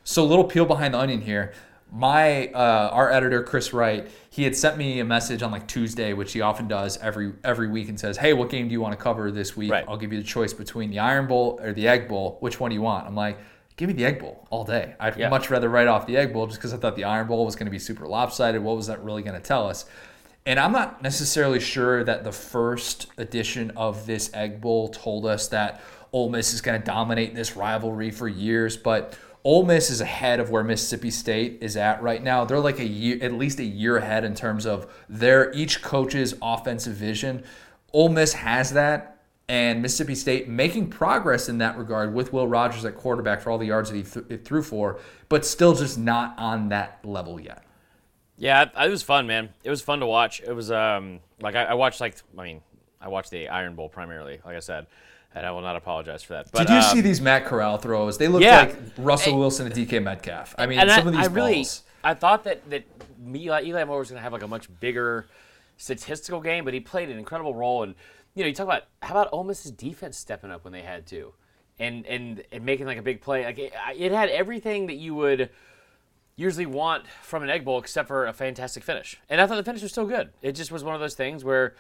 So little peel behind the onion here. My uh, our editor Chris Wright, he had sent me a message on like Tuesday, which he often does every every week, and says, "Hey, what game do you want to cover this week? Right. I'll give you the choice between the Iron Bowl or the Egg Bowl. Which one do you want?" I'm like, "Give me the Egg Bowl all day. I'd Yeah. much rather write off the Egg Bowl just because I thought the Iron Bowl was going to be super lopsided. What was that really going to tell us?" And I'm not necessarily sure that the first edition of this Egg Bowl told us that Ole Miss is going to dominate this rivalry for years, but Ole Miss is ahead of where Mississippi State is at right now. They're like a year, at least a year ahead in terms of their each coach's offensive vision. Ole Miss has that, and Mississippi State making progress in that regard with Will Rogers at quarterback for all the yards that he th- threw for, but still just not on that level yet. Yeah, it was fun, man. It was fun to watch. It was um like I, I watched like I mean I watched the Iron Bowl primarily, like I said, and I will not apologize for that. But Did you um, see these Matt Corral throws? They look Yeah. like Russell Wilson and DK Metcalf. I mean, and some I, of these I really. I thought that that Eli, Eli Moore was going to have like a much bigger statistical game, but he played an incredible role. And you know, you talk about how about Ole Miss's defense stepping up when they had to, and and, and making like a big play. Like it, it had everything that you would usually want from an egg bowl, except for a fantastic finish. And I thought the finish was still good. It just was one of those things where,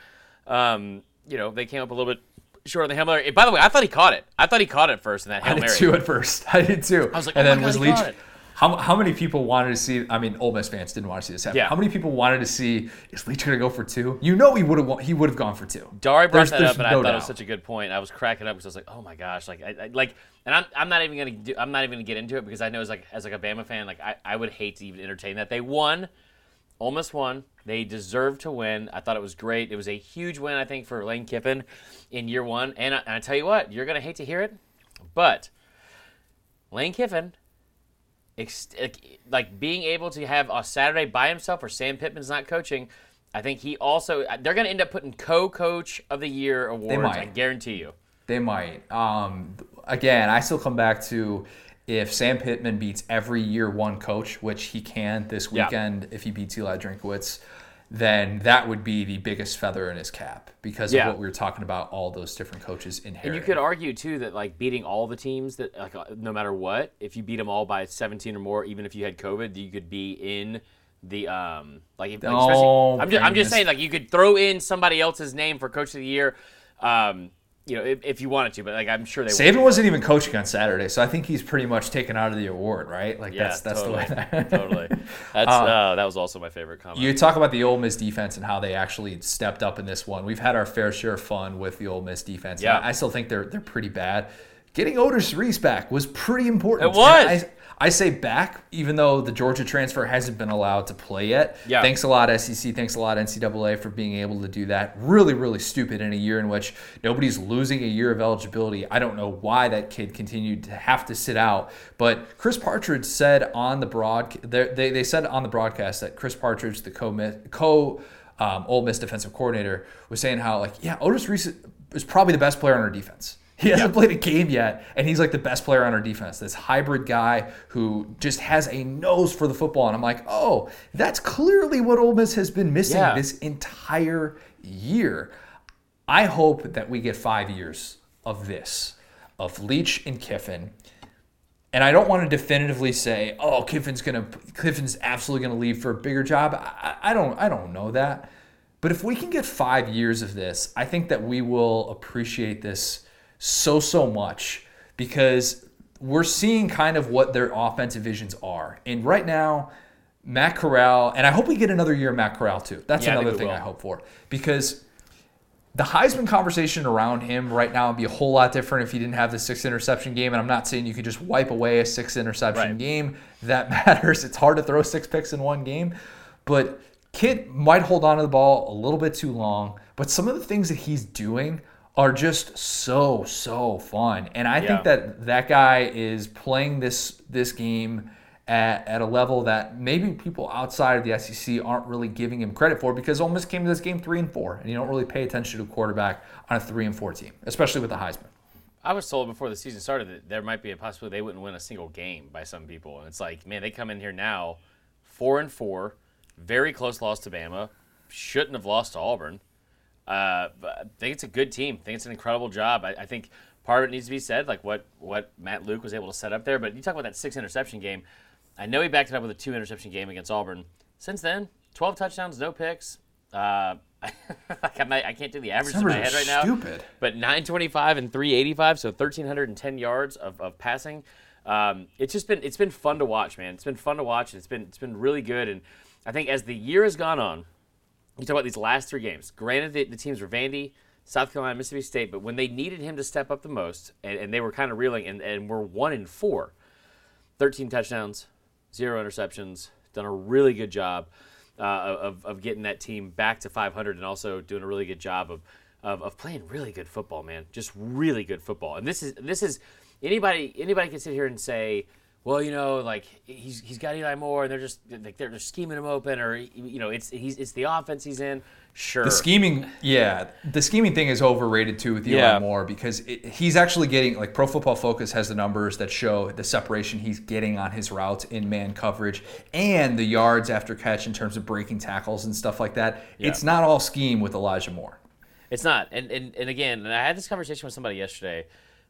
um, you know, they came up a little bit short on the hail mary. By the way, I thought he caught it. I thought he caught it first in that I did too at first. I did too. I was like, and oh then was God, he Leach. How, how many people wanted to see? I mean, Ole Miss fans didn't want to see this happen. Yeah. How many people wanted to see? Is Leach going to go for two? You know, he would have. He would have gone for two. Dari brought There's- that there's up, and I no thought it was such a good point. I was cracking up because I was like, "Oh my gosh!" Like, I, I like, and I'm, I'm not even gonna do, I'm not even gonna get into it because I know as like as like a Bama fan, like I, I would hate to even entertain that. They won, almost won. They deserved to win. I thought it was great. It was a huge win, I think, for Lane Kiffin in year one. And I, and I tell you what, you're gonna hate to hear it, but Lane Kiffin. ex- Like being able to have a Saturday by himself, where Sam Pittman's not coaching, I think he also they're going to end up putting co-coach of the year awards. might. I guarantee you. They might. Um, again, I still come back to if Sam Pittman beats every year one coach, which he can this Yeah. weekend if he beats Eli Drinkwitz, then that would be the biggest feather in his cap because Yeah. of what we were talking about. All those different coaches inherit. And you could argue too that like beating all the teams that like uh, no matter what, if you beat them all by 17 or more, even if you had COVID, you could be in the um like, if, like Oh, I'm just I'm just saying like you could throw in somebody else's name for coach of the year, um you know if, if you wanted to, but like I'm sure they would. Saban wasn't even coaching on Saturday, so I think he's pretty much taken out of the award, right? Like Yeah, that's that's totally, the way. That, totally. That's uh, that was also my favorite comment. You talk about the Ole Miss defense and how they actually stepped up in this one. We've had our fair share of fun with the Ole Miss defense. Yeah. And I still think they're they're pretty bad. Getting Otis Reese back was pretty important. It was. I, I say back, even though the Georgia transfer hasn't been allowed to play yet. Yeah. Thanks a lot, SEC. Thanks a lot, NCAA, for being able to do that. Really, really stupid in a year in which nobody's losing a year of eligibility. I don't know why that kid continued to have to sit out. But Chris Partridge said on the broad, they, they said on the broadcast that Chris Partridge, the co co um, Ole Miss defensive coordinator, was saying how like yeah, Otis Reese is probably the best player on our defense. He hasn't played a game yet, and he's like the best player on our defense. This hybrid guy who just has a nose for the football. And I'm like, oh, that's clearly what Ole Miss has been missing Yeah. this entire year. I hope that we get five years of this, of Leach and Kiffin. And I don't want to definitively say, oh, Kiffin's gonna Kiffin's absolutely gonna leave for a bigger job. I, I don't I don't know that. But if we can get five years of this, I think that we will appreciate this so so much because we're seeing kind of what their offensive visions are. And right now, Matt Corral, and I hope we get another year of Matt Corral too. That's Yeah, another we thing will. I hope for. Because the Heisman conversation around him right now would be a whole lot different if he didn't have the six interception game. And I'm not saying you could just wipe away a six interception Right. game. That matters. It's hard to throw six picks in one game. But Kid might hold on to the ball a little bit too long. But some of the things that he's doing are just so, so fun. And I Yeah. think that that guy is playing this this game at, at a level that maybe people outside of the SEC aren't really giving him credit for because Ole Miss came to this game three and four, and you don't really pay attention to a quarterback on a three and four team, especially with the Heisman. I was told before the season started that there might be a possibility they wouldn't win a single game by some people, and it's like, man, they come in here now, four and four, very close loss to Bama, shouldn't have lost to Auburn. Uh, I think it's a good team. I think it's an incredible job. I, I think part of it needs to be said, like what what Matt Luke was able to set up there. But you talk about that six interception game. I know he backed it up with a two interception game against Auburn. Since then, 12 touchdowns, no picks. Uh, like not, I can't do the average in my head right now. stupid. But 925 and 385, so 1,310 yards of, of passing. Um, it's just been it's been fun to watch, man. It's been fun to watch. It's been it's been really good, and I think as the year has gone on, you talk about these last three games. Granted, the, the teams were Vandy, South Carolina, Mississippi State, but when they needed him to step up the most, and, and they were kind of reeling, and, and were one in four, 13 touchdowns, zero interceptions, done a really good job uh, of, of getting that team back to 500 and also doing a really good job of, of, of playing really good football, man. Just really good football. And this is this is anybody anybody can sit here and say, well, you know, like he's he's got Eli Moore and they're just like they're just scheming him open or you know it's he's it's the offense he's in. Sure. The scheming, yeah, the scheming thing is overrated too with Eli Yeah. Moore because it, he's actually getting like Pro Football Focus has the numbers that show the separation he's getting on his routes in man coverage and the yards after catch in terms of breaking tackles and stuff like that. Yeah. It's not all scheme with Elijah Moore. It's not. And, and and again, and I had this conversation with somebody yesterday,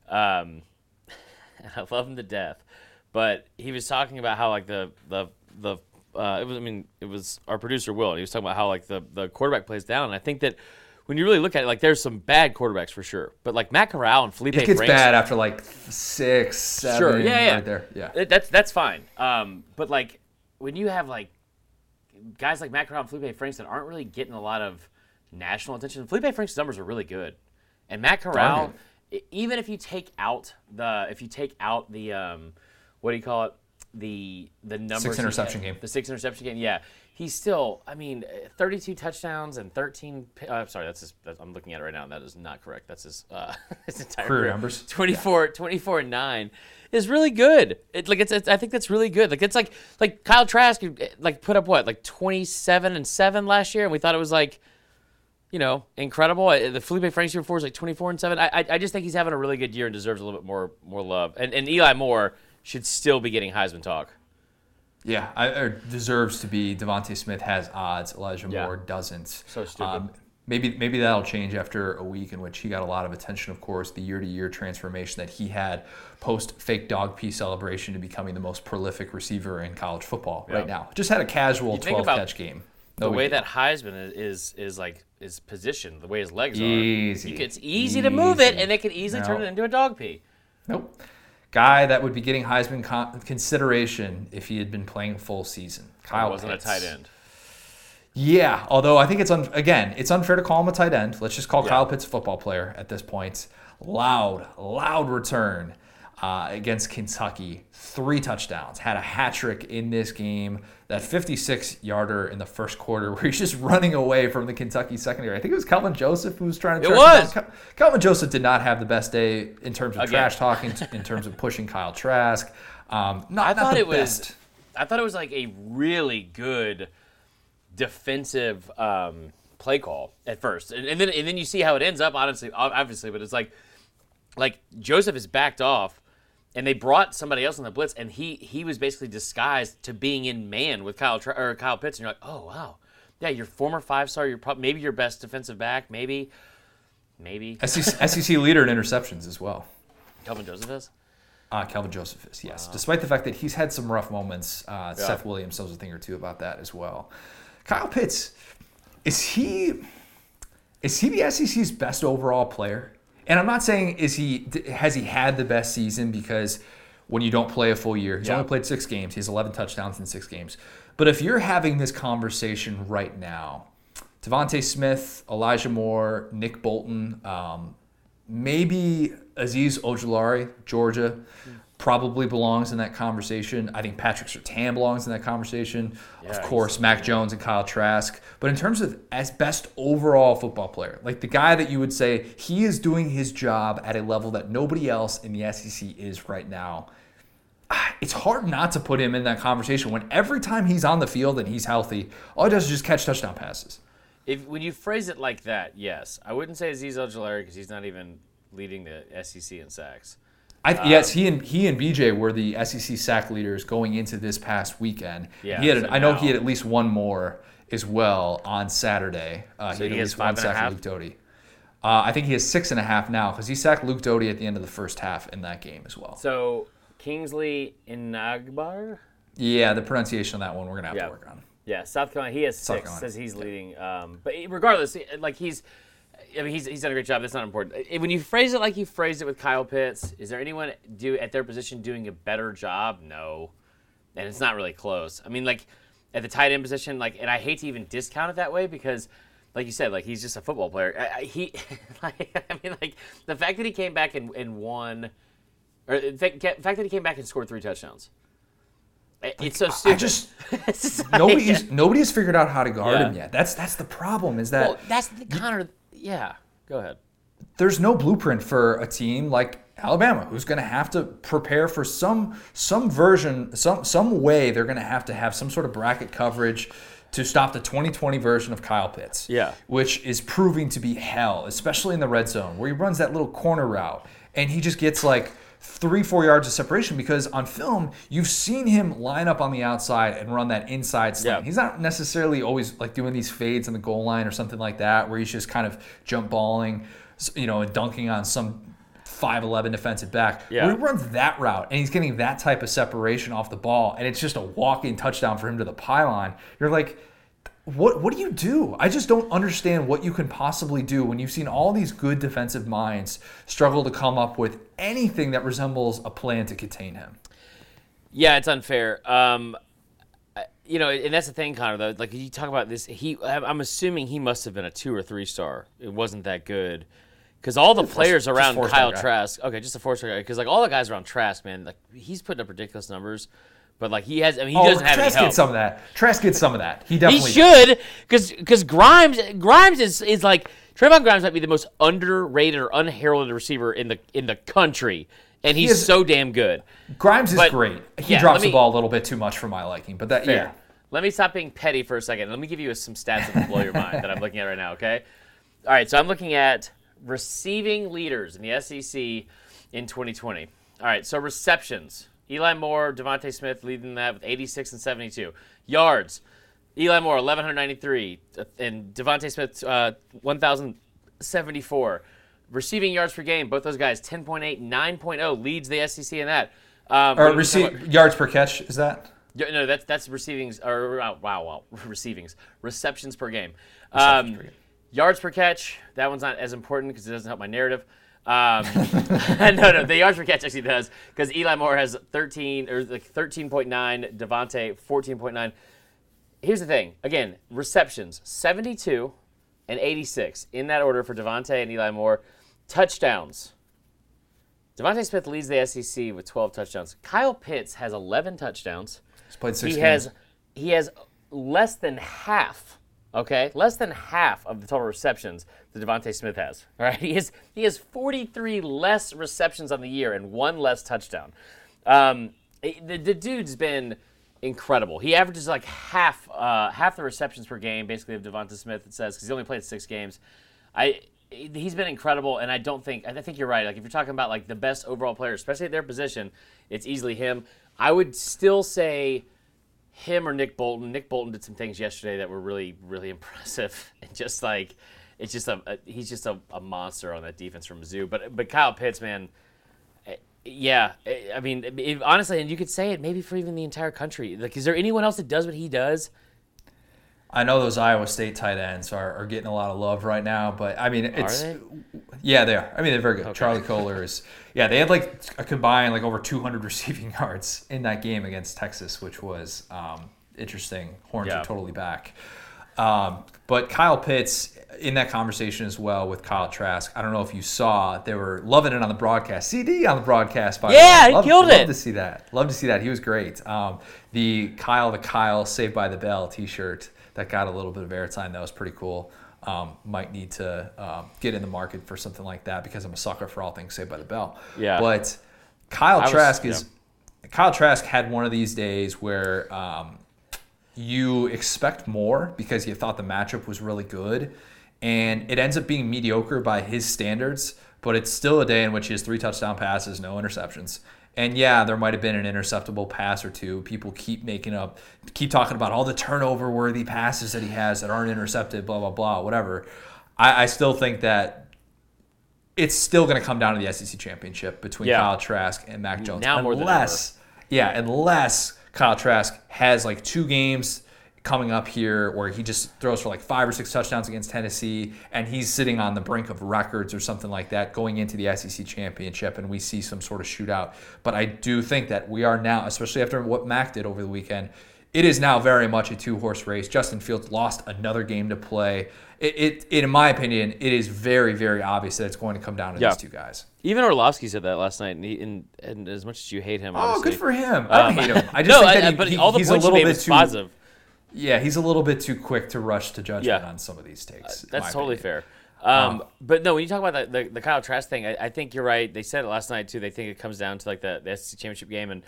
um, and I love him to death, but he was talking about how like the the the uh, it was I mean it was our producer Will, and he was talking about how like the the quarterback plays down, and I think that. When you really look at it, like there's some bad quarterbacks for sure, but like Matt Corral and Felipe It gets Franks, bad after like six, seven, Sure, yeah, yeah, right there. Yeah. It- that's that's fine. Um, but like when you have like guys like Matt Corral and Felipe Franks that aren't really getting a lot of national attention, Felipe Franks' numbers are really good, and Matt Corral, even if you take out the if you take out the um, what do you call it the the numbers he interception game. the six interception game, yeah. He's still, I mean, uh, 32 touchdowns and 13. pi- Uh, sorry, that's his. That's, I'm looking at it right now, and that is not correct. That's his, uh, his entire Career numbers. 24, 24 and nine is really good. It like it's, it's I think that's really good. Like it's like like Kyle Trask uh, like put up what like 27 and seven last year, and we thought it was like. You know, incredible. Uh, The Felipe Franks year before is like 24 and seven. I, I I just think he's having a really good year and deserves a little bit more more love. And and Eli Moore should still be getting Heisman talk. Yeah, I, or deserves to be. DeVonta Smith has odds. Elijah Yeah. Moore doesn't. So stupid. Um, maybe maybe that'll change after a week in which he got a lot of attention. Of course, the year-to-year transformation that he had post fake dog pee celebration to becoming the most prolific receiver in college football right now. Just had a casual think 12 catch game. the way that Heisman is, is is like is positioned, the way his legs Easy. are, you can- it's easy, to move it, and they can easily turn it into a dog pee. Nope. Guy that would be getting Heisman con- consideration if he had been playing full season. Kyle wasn't Pitts. a tight end. Yeah, although I think it's un- again, it's unfair to call him a tight end. Let's just call Yeah. Kyle Pitts a football player at this point. Loud, loud return uh, against Kentucky. Three touchdowns. Had a hat trick in this game. That 56 yarder in the first quarter, where he's just running away from the Kentucky secondary. I think it was Kelvin Joseph who was trying to. It him was. down. Kelvin Joseph did not have the best day in terms of Again. trash talking, in terms of pushing Kyle Trask. Um, not, I thought it was. I thought it was like a really good defensive um, play call at first, and, and then and then you see how it ends up. Honestly, obviously, but it's like like Joseph is backed off, and they brought somebody else on the blitz, and he he was basically disguised to being in man with Kyle or Kyle Pitts, and you're like, oh wow, yeah, your former five star, you're prob- maybe your best defensive back, maybe, maybe SEC, SEC leader in interceptions as well. Kelvin Joseph is. Uh, Kelvin Joseph is, yes. Despite the fact that he's had some rough moments, uh, Seth Williams knows a thing or two about that as well. Kyle Pitts, is he is he the SEC's best overall player? And I'm not saying is he has he had the best season because when you don't play a full year, he's Yeah. only played six games. He has 11 touchdowns in six games. But if you're having this conversation right now, DeVonta Smith, Elijah Moore, Nick Bolton, um, maybe Azeez Ojulari, Georgia, probably belongs in that conversation. I think Patrick Surtain belongs in that conversation. Yeah, of course, Mac Jones and Kyle Trask. But in terms of as best overall football player, like the guy that you would say he is doing his job at a level that nobody else in the SEC is right now. It's hard not to put him in that conversation when every time he's on the field and he's healthy, all he does is just catch touchdown passes. If when you phrase it like that, yes, I wouldn't say Azeez Ojulari because he's not even leading the SEC in sacks. I, Um, yes, he and he and BJ were the SEC sack leaders going into this past weekend. Yeah, he had. so I know now- he had at least one more as well on Saturday. Uh, So he had he at has least five one and a half? Luke Doty. Uh, I think he has six and a half now because he sacked Luke Doty at the end of the first half in that game as well. So Kingsley Inagbar, Yeah, the pronunciation of that one we're gonna have Yeah. to work on. Yeah, South Carolina. He has six. Carolina. Says he's leading. Um, but regardless, like he's, I mean, he's he's done a great job. That's not important. When you phrase it like you phrased it with Kyle Pitts, is there anyone do at their position doing a better job? No, and it's not really close. I mean, like at the tight end position, like, and I hate to even discount it that way because. Like you said, like he's just a football player. I, I, he, like, I mean, like the fact that he came back and, and won, or the fact the fact that he came back and scored three touchdowns. It- It's so stupid. I just It's just like- nobody's nobody has figured out how to guard Yeah. him yet. That's that's the problem. Is that Well, that's the kind of yeah. Go ahead. there's no blueprint for a team like Alabama who's going to have to prepare for some some version some some way they're going to have to have some sort of bracket coverage to stop the 2020 version of Kyle Pitts. Yeah. Which is proving to be hell, especially in the red zone where he runs that little corner route and he just gets like 3 4 yards of separation because on film you've seen him line up on the outside and run that inside slant. Yeah. He's not necessarily always like doing these fades in the goal line or something like that where he's just kind of jump balling, you know, and dunking on some 5'11 defensive back. Yeah. He runs that route and he's getting that type of separation off the ball and it's just a walking touchdown for him to the pylon. You're like, what what do you do? I just don't understand what you can possibly do when you've seen all these good defensive minds struggle to come up with anything that resembles a plan to contain him. Yeah, it's unfair. Um, you know, and that's the thing, Connor. Though, like you talk about this, he. I'm assuming he must have been a two or three star. It wasn't that good. Because all the players just around four-star Kyle. Trask, okay, just a four star guy. Because like all the guys around Trask, man, like he's putting up ridiculous numbers, but like he has, I mean, he Oh, doesn't have any Trask help. gets some of that. Trask gets some of that. He definitely He should, because because Grimes Grimes is is like Trevon Grimes might be the most underrated or unheralded receiver in the in the country, and he's is- so damn good. Grimes is great. He yeah, drops me- the ball a little bit too much for my liking, but that Fair. yeah. Let me stop being petty for a second. Let me give you some stats that will blow your mind that I'm looking at right now. Okay. All right. So I'm looking at receiving leaders in the SEC in 2020. All right. So receptions: Eli Moore, DeVonta Smith leading that with 86 and 72. Yards: Eli Moore 1193 uh, and DeVonta Smith uh, 1074. Receiving yards per game, both those guys 10.8, 9.0 leads the SEC in that. Um, Or receive yards per catch is that? yeah, no, that's that's receivings or wow, wow, wow, receivings, receptions per game. Receptions Um, per game. Yards per catch. That one's not as important because it doesn't help my narrative. Um, no, no, the yards per catch actually does because Eli Moore has 13 or like 13.9, DeVonta 14.9. Here's the thing. Again, receptions 72 and 86 in that order for DeVonta and Eli Moore. Touchdowns. DeVonta Smith leads the SEC with 12 touchdowns. Kyle Pitts has 11 touchdowns He's played he has he has less than half. Okay, less than half of the total receptions that DeVonta Smith has. All right, he has he has 43 less receptions on the year and one less touchdown. Um, the, the dude's been incredible. He averages like half uh, half the receptions per game, basically of DeVonta Smith. It says because he only played six games. I he's been incredible, and I don't think I think you're right. Like if you're talking about like the best overall player, especially at their position, it's easily him. I would still say him or Nick Bolton. Nick Bolton did some things yesterday that were really, really impressive, and just like it's just a, a he's just a, a monster on that defense from Mizzou. But but Kyle Pitts, man, eh, yeah, eh, I mean, if, honestly, and you could say it maybe for even the entire country. Like, is there anyone else that does what he does? I know those Iowa State tight ends are, are getting a lot of love right now, but I mean it's they? yeah they are. I mean they're very good. Charlie Kolar is yeah they had like a combined like over 200 receiving yards in that game against Texas, which was um, interesting. Horns Yeah. are totally back. Um, but Kyle Pitts in that conversation as well with Kyle Trask. I don't know if you saw they were loving it on the broadcast. CD on the broadcast. By the Yeah, way. he Love- killed love it. Love to see that. Love to see that. He was great. Um, the Kyle the Kyle Saved by the Bell T-shirt that got a little bit of airtime. That was pretty cool. Um, might need to um, get in the market for something like that because I'm a sucker for all things Saved by the Bell. Yeah. But Kyle was- Trask yeah. is Kyle Trask had one of these days where um, you expect more because you thought the matchup was really good, and it ends up being mediocre by his standards. But it's still a day in which he has three touchdown passes, no interceptions. And yeah, there might have been an interceptable pass or two. People keep making up, keep talking about all the turnover worthy passes that he has that aren't intercepted, blah, blah, blah, whatever. I, I still think that it's still going to come down to the SEC championship between Yeah. Kyle Trask and Mac Jones. Now more than unless, yeah, unless Kyle Trask has like two games coming up here where he just throws for like five or six touchdowns against Tennessee, and he's sitting on the brink of records or something like that going into the SEC championship, and we see some sort of shootout. But I do think that we are now, especially after what Mac did over the weekend, it is now very much a two horse race. Justin Fields lost another game to play. It, it, in my opinion, it is very, very obvious that it's going to come down to Yeah. these two guys. Even Orlovsky said that last night, and, he, and, and as much as you hate him, Oh, obviously, good for him. I don't um, hate him. I just no, think that I- he, but he- all the he's a little bit too. positive. Yeah, he's a little bit too quick to rush to judgment Yeah. on some of these takes. in That's totally opinion. fair. Um, but no, when you talk about the, the, the Kyle Trask thing, I, I think you're right. They said it last night too. They think it comes down to like the, the SEC championship game, and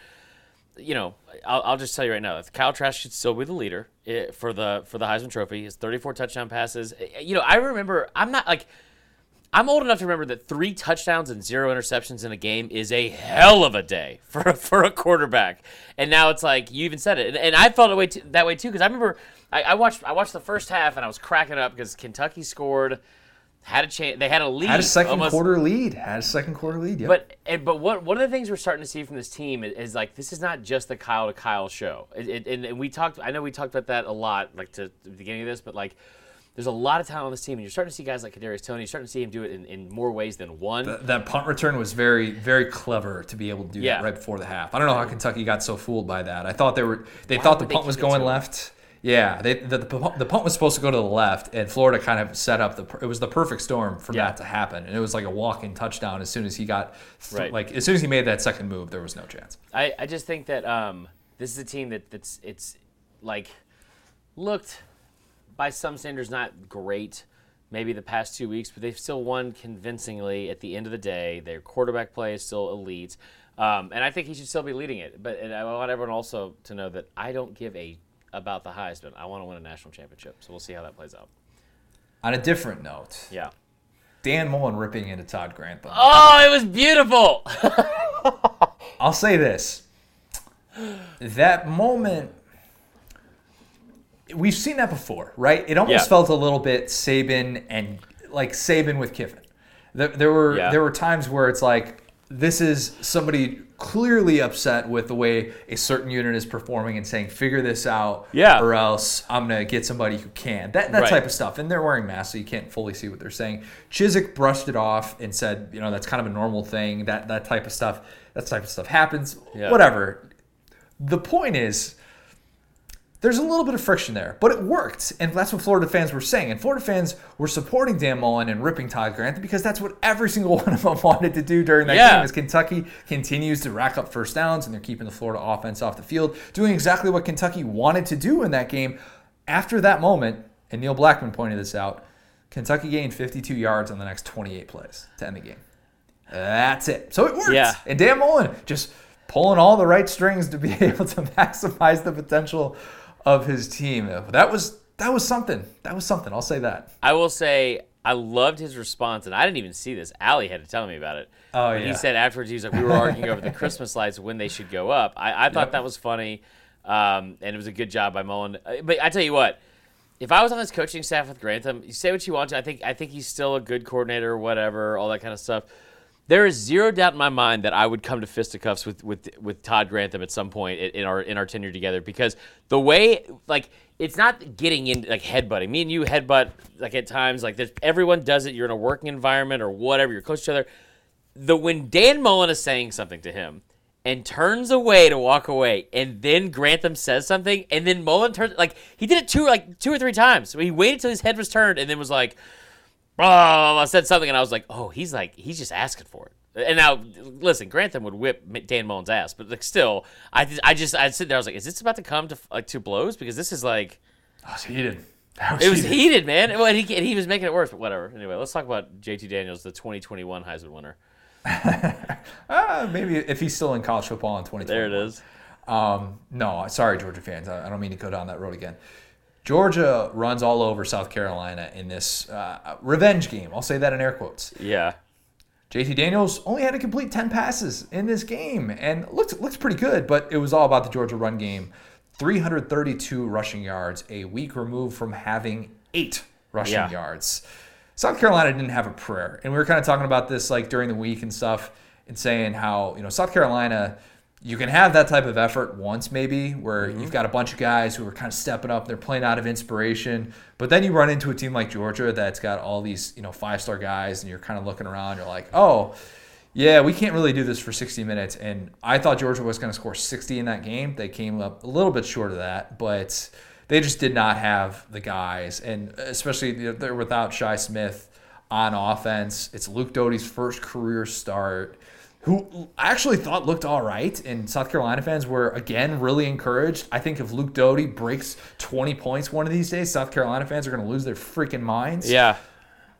you know, I'll, I'll just tell you right now, Kyle Trask should still be the leader eh, for the for the Heisman Trophy. His 34 touchdown passes. Eh, You know, I remember. I'm not like. I'm old enough to remember that three touchdowns and zero interceptions in a game is a hell of a day for for a quarterback. And now it's like you even said it, and, and I felt that way too, that way too because I remember I, I watched I watched the first half and I was cracking up because Kentucky scored, had a chance, they had a lead, Had a second almost- quarter lead. Had a second quarter lead. Yep. but and, but what one of the things we're starting to see from this team is, is like this is not just the Kyle to Kyle show. It, it, and, and we talked. I know we talked about that a lot, like to the beginning of this, but like. There's a lot of talent on this team, and you're starting to see guys like Kadarius Toney. You're starting to see him do it in, in more ways than one. Th- that punt return was very, very clever to be able to do Yeah. that right before the half. I don't know how Kentucky got so fooled by that. I thought they were they thought the punt was going left. Yeah, they, the, the, the punt was supposed to go to the left, and Florida kind of set up the. It was the perfect storm for Yeah. that to happen, and it was like a walk-in touchdown as soon as he got, th- Right. like as soon as he made that second move, there was no chance. I, I just think that um, this is a team that that's it's like looked by some standards not great maybe the past two weeks, but they've still won convincingly at the end of the day. Their quarterback play is still elite. Um, and I think he should still be leading it. But and I want everyone also to know that I don't give a about the Heisman. I want to win a national championship. So we'll see how that plays out. On a different note, Yeah. Dan Mullen ripping into Todd Grantham. Oh, it was beautiful. I'll say this. That moment we've seen that before, right? It almost Yeah. felt a little bit Saban and like Saban with Kiffin. There, there were Yeah. there were times where it's like this is somebody clearly upset with the way a certain unit is performing and saying figure this out Yeah. or else I'm gonna get somebody who can. That that Right. type of stuff. And they're wearing masks, so you can't fully see what they're saying. Chiswick brushed it off and said, you know, that's kind of a normal thing. That that type of stuff. That type of stuff happens. Yeah. Whatever. The point is, there's a little bit of friction there, but it worked, and that's what Florida fans were saying. And Florida fans were supporting Dan Mullen and ripping Todd Grantham because that's what every single one of them wanted to do during that Yeah. game. As Kentucky continues to rack up first downs, and they're keeping the Florida offense off the field, doing exactly what Kentucky wanted to do in that game. After that moment, and Neil Blackman pointed this out, Kentucky gained 52 yards on the next 28 plays to end the game. That's it. So it worked. Yeah. And Dan Mullen just pulling all the right strings to be able to maximize the potential of his team. That was that was something. That was something. I'll say that. I will say I loved his response, and I didn't even see this. Allie had to tell me about it. Oh, yeah. He said afterwards, he was like, "We were arguing over the Christmas lights when they should go up." I, I thought Yep. that was funny, um, and it was a good job by Mullen. Uh, But I tell you what, if I was on this coaching staff with Grantham, you say what you want to. I think I think he's still a good coordinator, whatever, all that kind of stuff. There is zero doubt in my mind that I would come to fisticuffs with with with Todd Grantham at some point in our in our tenure together because the way like it's not getting in like headbutting. Me and you headbutt like at times like there's everyone does it. You're in a working environment or whatever. You're close to each other. The when Dan Mullen is saying something to him and turns away to walk away, and then Grantham says something, and then Mullen turns like he did it two like two or three times. He waited till his head was turned, and then was like, "Oh," I said something, and I was like, "Oh, he's like he's just asking for it." And now, listen, Grantham would whip Dan Mullen's ass, but like still, I just, I just I sit there, I was like, "Is this about to come to like two blows?" Because this is like That was heated. That it was heated. heated, man. Well, and he, and he was making it worse, but whatever. Anyway, let's talk about JT Daniels, the 2021 Heisman winner. Ah, maybe if he's still in college football in 2020. There it is. Um, no, sorry, Georgia fans. I, I don't mean to go down that road again. Georgia runs all over South Carolina in this uh, revenge game. I'll say that in air quotes. Yeah. JT Daniels only had to complete 10 passes in this game and looks looks pretty good, but it was all about the Georgia run game. 332 rushing yards, a week removed from having eight rushing Yeah. yards. South Carolina didn't have a prayer. And we were kind of talking about this like during the week and stuff and saying how, you know, South Carolina you can have that type of effort once maybe where mm-hmm. you've got a bunch of guys who are kind of stepping up they're playing out of inspiration but then you run into a team like georgia that's got all these you know five star guys and you're kind of looking around you're like oh yeah we can't really do this for 60 minutes. And i thought georgia was going to score 60 in that game. They came up a little bit short of that but they just did not have the guys. And uh, especially they're without Shi Smith on offense. It's luke doty's first career start who I actually thought looked all right, and South Carolina fans were again really encouraged. I think if Luke Doty breaks 20 points one of these days, South Carolina fans are going to lose their freaking minds. Yeah.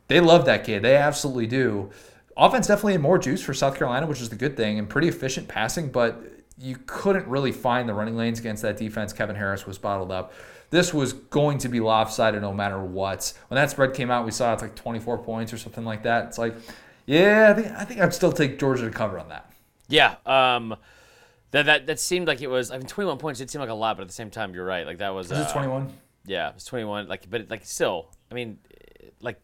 They love that kid. They absolutely do. Offense definitely had more juice for South Carolina, which is the good thing, and pretty efficient passing, but you couldn't really find the running lanes against that defense. Kevin Harris was bottled up. This was going to be lopsided no matter what. When that spread came out, we saw it's like 24 points or something like that. It's like, yeah, I think I think I'd still take Georgia to cover on that. Yeah. Um, that, that that seemed like it was. I mean, 21 points did seem like a lot, but at the same time, you're right. Like that was. Is uh, it 21? Yeah, it was 21. Like, but like still, I mean, like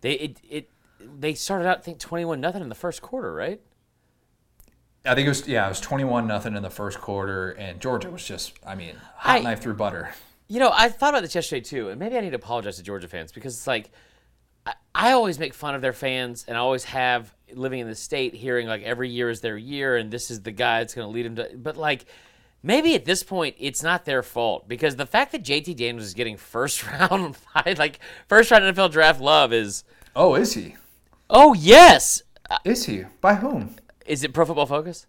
they it, it they started out I think 21 nothing in the first quarter, right? I think it was yeah, it was 21 nothing in the first quarter, and Georgia was just I mean hot I- knife through butter. You know, I thought about this yesterday too, and maybe I need to apologize to Georgia fans because it's like I, I always make fun of their fans, and I always have living in the state, hearing like every year is their year, and this is the guy that's going to lead them to. But like, maybe at this point, it's not their fault because the fact that JT Daniels is getting first round, like first round NFL draft love is. Oh, is he? Oh yes, uh, Is he? By whom? is it Pro Football Focus?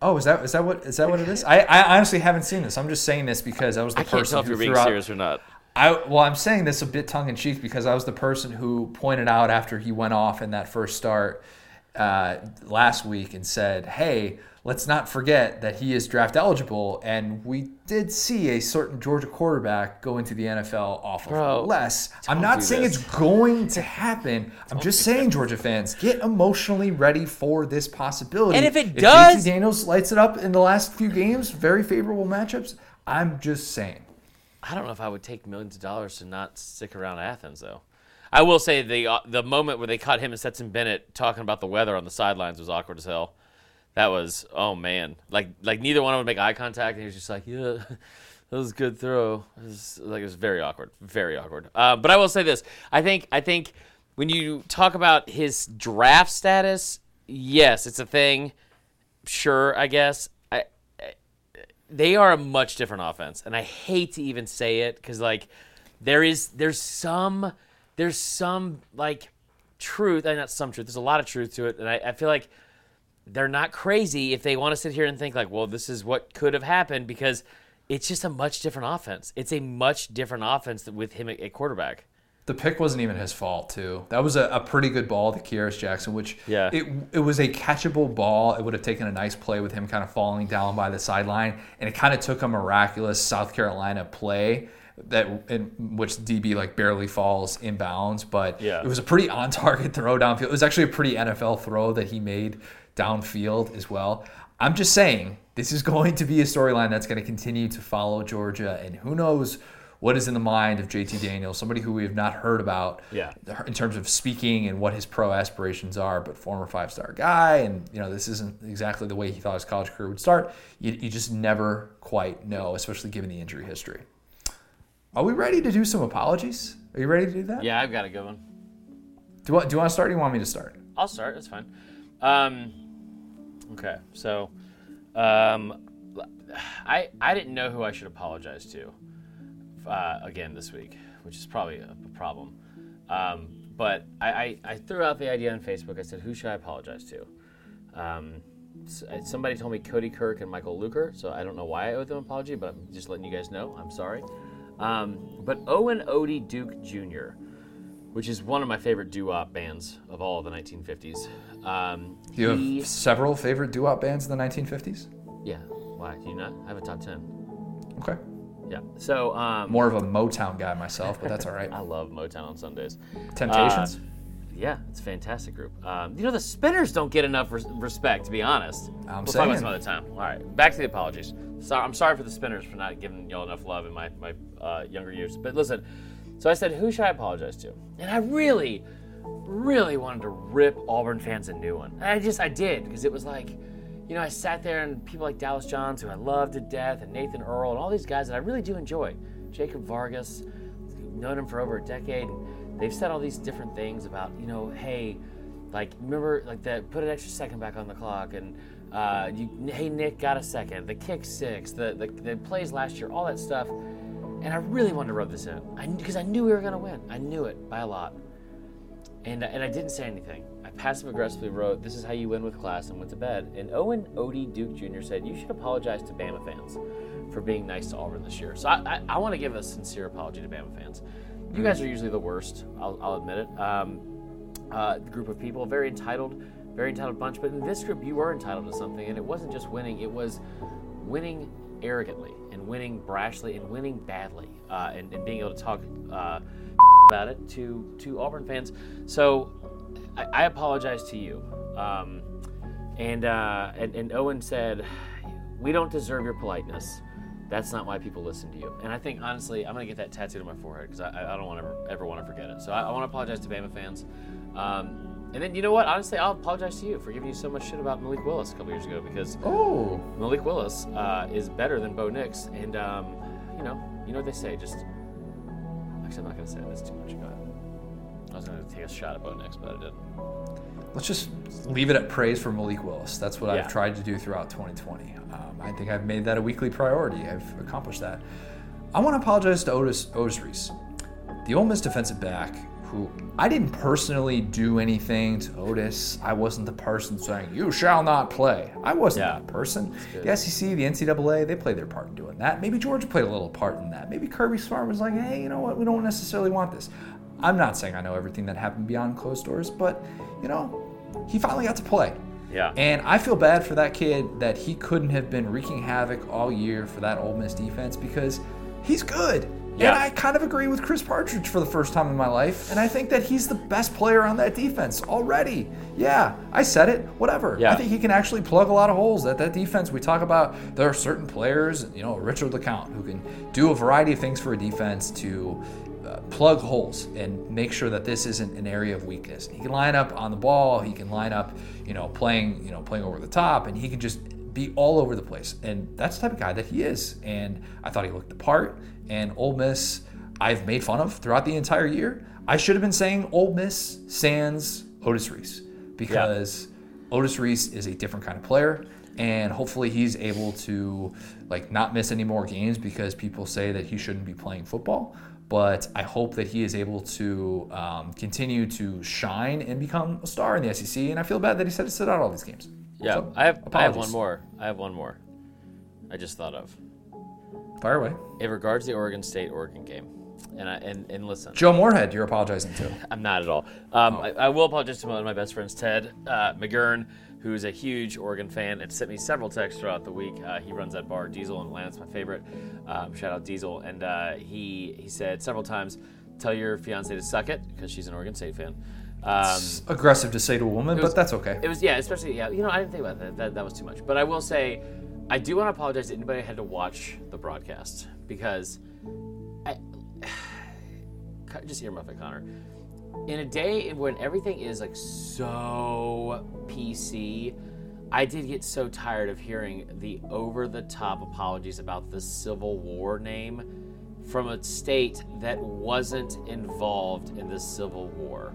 Oh, is that is that what is that what it is? I, I honestly haven't seen this. I'm just saying this because I was the I can't person tell if who you're being threw out- or not. I well, I'm saying this a bit tongue in cheek because I was the person who pointed out after he went off in that first start uh, last week and said, "Hey, let's not forget that he is draft eligible." And we did see a certain Georgia quarterback go into the NFL off of less. I'm don't saying this. it's going to happen. I'm just saying, Georgia fans, get emotionally ready for this possibility. And if it if does- JT Daniels lights it up in the last few games, very favorable matchups. I'm just saying. I don't know if I would take millions of dollars to not stick around Athens, though. I will say the uh, the moment where they caught him and Stetson Bennett talking about the weather on the sidelines was awkward as hell. That was oh man, like like neither one of them would make eye contact, and he was just like, yeah, that was a good throw. It was, like it was very awkward, very awkward. Uh, but I will say this: I think I think when you talk about his draft status, yes, it's a thing. Sure, I guess. They are a much different offense, and I hate to even say it because like there is there's some there's some like truth, and not some truth. There's a lot of truth to it, and I, I feel like they're not crazy if they want to sit here and think like, well, this is what could have happened because it's just a much different offense. It's a much different offense with him at quarterback. The pick wasn't even his fault, too. That was a, a pretty good ball to Kearis Jackson, which Yeah. it, it was a catchable ball. It would have taken a nice play with him kind of falling down by the sideline, and it kind of took a miraculous South Carolina play that in which DB like barely falls inbounds, but Yeah. it was a pretty on target throw downfield. It was actually a pretty NFL throw that he made downfield as well. I'm just saying this is going to be a storyline that's going to continue to follow Georgia, and who knows what is in the mind of JT Daniels, somebody who we have not heard about Yeah. in terms of speaking and what his pro aspirations are, but former five star guy, and you know this isn't exactly the way he thought his college career would start. You, you just never quite know, especially given the injury history. Are we ready to do some apologies? Are you ready to do that? Yeah, I've got a good one. Do you want, do you want to start? Or do you want me to start? I'll start. That's fine. Um, okay, so um, I I didn't know who I should apologize to uh, again this week, which is probably a, a problem. Um, but I, I, I threw out the idea on Facebook. I said, who should I apologize to? Um, uh, somebody told me Cody Kirk and Michael Luker, so I don't know why I owe them an apology, but I'm just letting you guys know. I'm sorry. Um, but Owen Odie Duke Jr., which is one of my favorite doo-wop bands of all of the 1950s. Um, you he- have several favorite doo-wop bands in the 1950s? yeah. Why? Do you not? I have a top 10. Okay. Yeah. So, um, More of a Motown guy myself, but that's all right. I love Motown on Sundays. Temptations? Uh, yeah, it's a fantastic group. Um, you know, the Spinners don't get enough res- respect, to be honest. I'm we'll talk about some other time. All right, back to the apologies. So, I'm sorry for the Spinners for not giving y'all enough love in my, my uh, younger years. But listen, so I said, who should I apologize to? And I really, really wanted to rip Auburn fans a new one. And I just, I did, because it was like, you know, I sat there and people like Dallas Johns, who I love to death, and Nathan Earl, and all these guys that I really do enjoy. Jacob Vargas, known him for over a decade. They've said all these different things about, you know, hey, like remember like that put an extra second back on the clock and uh, you, hey Nick got a second the kick six the, the, the plays last year all that stuff and I really wanted to rub this in because I, I, knew we were gonna win I knew it by a lot and, and I didn't say anything passive aggressively wrote this is how you win with class and went to bed and Owen Odie Duke Jr. said you should apologize to Bama fans for being nice to Auburn this year so I, I, I want to give a sincere apology to Bama fans you guys are usually the worst I'll, I'll admit it um, uh, group of people, very entitled, very entitled bunch. But in this group, you were entitled to something, and it wasn't just winning; it was winning arrogantly and winning brashly and winning badly, uh, and, and, being able to talk uh, about it to to Auburn fans. So I, I apologize to you. Um, and, uh, and and Owen said, "We don't deserve your politeness." That's not why people listen to you. And I think, honestly, I'm going to get that tattooed on my forehead because I, I, don't want to ever want to forget it. So I, I want to apologize to Bama fans. Um, and then, you know what? Honestly, I'll apologize to you for giving you so much shit about Malik Willis a couple years ago because oh, Malik Willis uh, is better than Bo Nix. And, um, you know, you know what they say. Just, actually, I'm not going to say this too much. Go I was going to take a shot at Bo Nix, but I didn't. Let's just leave it at praise for Malik Willis. That's what yeah. I've tried to do throughout 2020. Um, I think I've made that a weekly priority. I've accomplished that. I want to apologize to Otis, Reese, the Ole Miss defensive back, who I didn't personally do anything to Otis. I wasn't the person saying, you shall not play. I wasn't yeah. that person. The SEC, the NCAA, they played their part in doing that. Maybe Georgia played a little part in that. Maybe Kirby Smart was like, hey, you know what? We don't necessarily want this. I'm not saying I know everything that happened beyond closed doors, but, you know, he finally got to play. Yeah. And I feel bad for that kid that he couldn't have been wreaking havoc all year for that Ole Miss defense because he's good. Yeah. And I kind of agree with Chris Partridge for the first time in my life. And I think that he's the best player on that defense already. Yeah, I said it, whatever. Yeah. I think he can actually plug a lot of holes at that defense. We talk about there are certain players, you know, Richard LeCounte, who can do a variety of things for a defense to plug holes and make sure that this isn't an area of weakness. He can line up on the ball. He can line up, you know, playing, you know, playing over the top, and he can just be all over the place. And that's the type of guy that he is. And I thought he looked the part. And Ole Miss, I've made fun of throughout the entire year. I should have been saying Ole Miss sans Otis Reese because yeah. Otis Reese is a different kind of player and hopefully he's able to like not miss any more games because people say that he shouldn't be playing football but I hope that he is able to um, continue to shine and become a star in the SEC. And I feel bad that he said to sit out all these games. Yeah, so, I have I have one more. I have one more. I just thought of. Fire away. It regards the Oregon State Oregon game, and I and, and listen, Joe Moorhead, you're apologizing to. I'm not at all. Um, oh. I, I, will apologize to one of my best friends, Ted uh, McGurn who's a huge Oregon fan and sent me several texts throughout the week. Uh, he runs that bar, Diesel and Lance, my favorite. Um, shout out Diesel. And uh, he he said several times, "Tell your fiance to suck it," because she's an Oregon State fan. Um, aggressive to say to a woman, was, but that's okay. It was yeah, especially yeah. You know, I didn't think about that. That, that was too much. But I will say, I do want to apologize to anybody who had to watch the broadcast because, I, just earmuff it, Connor in a day when everything is like so PC, I did get so tired of hearing the over the top apologies about the Civil War name from a state that wasn't involved in the Civil War.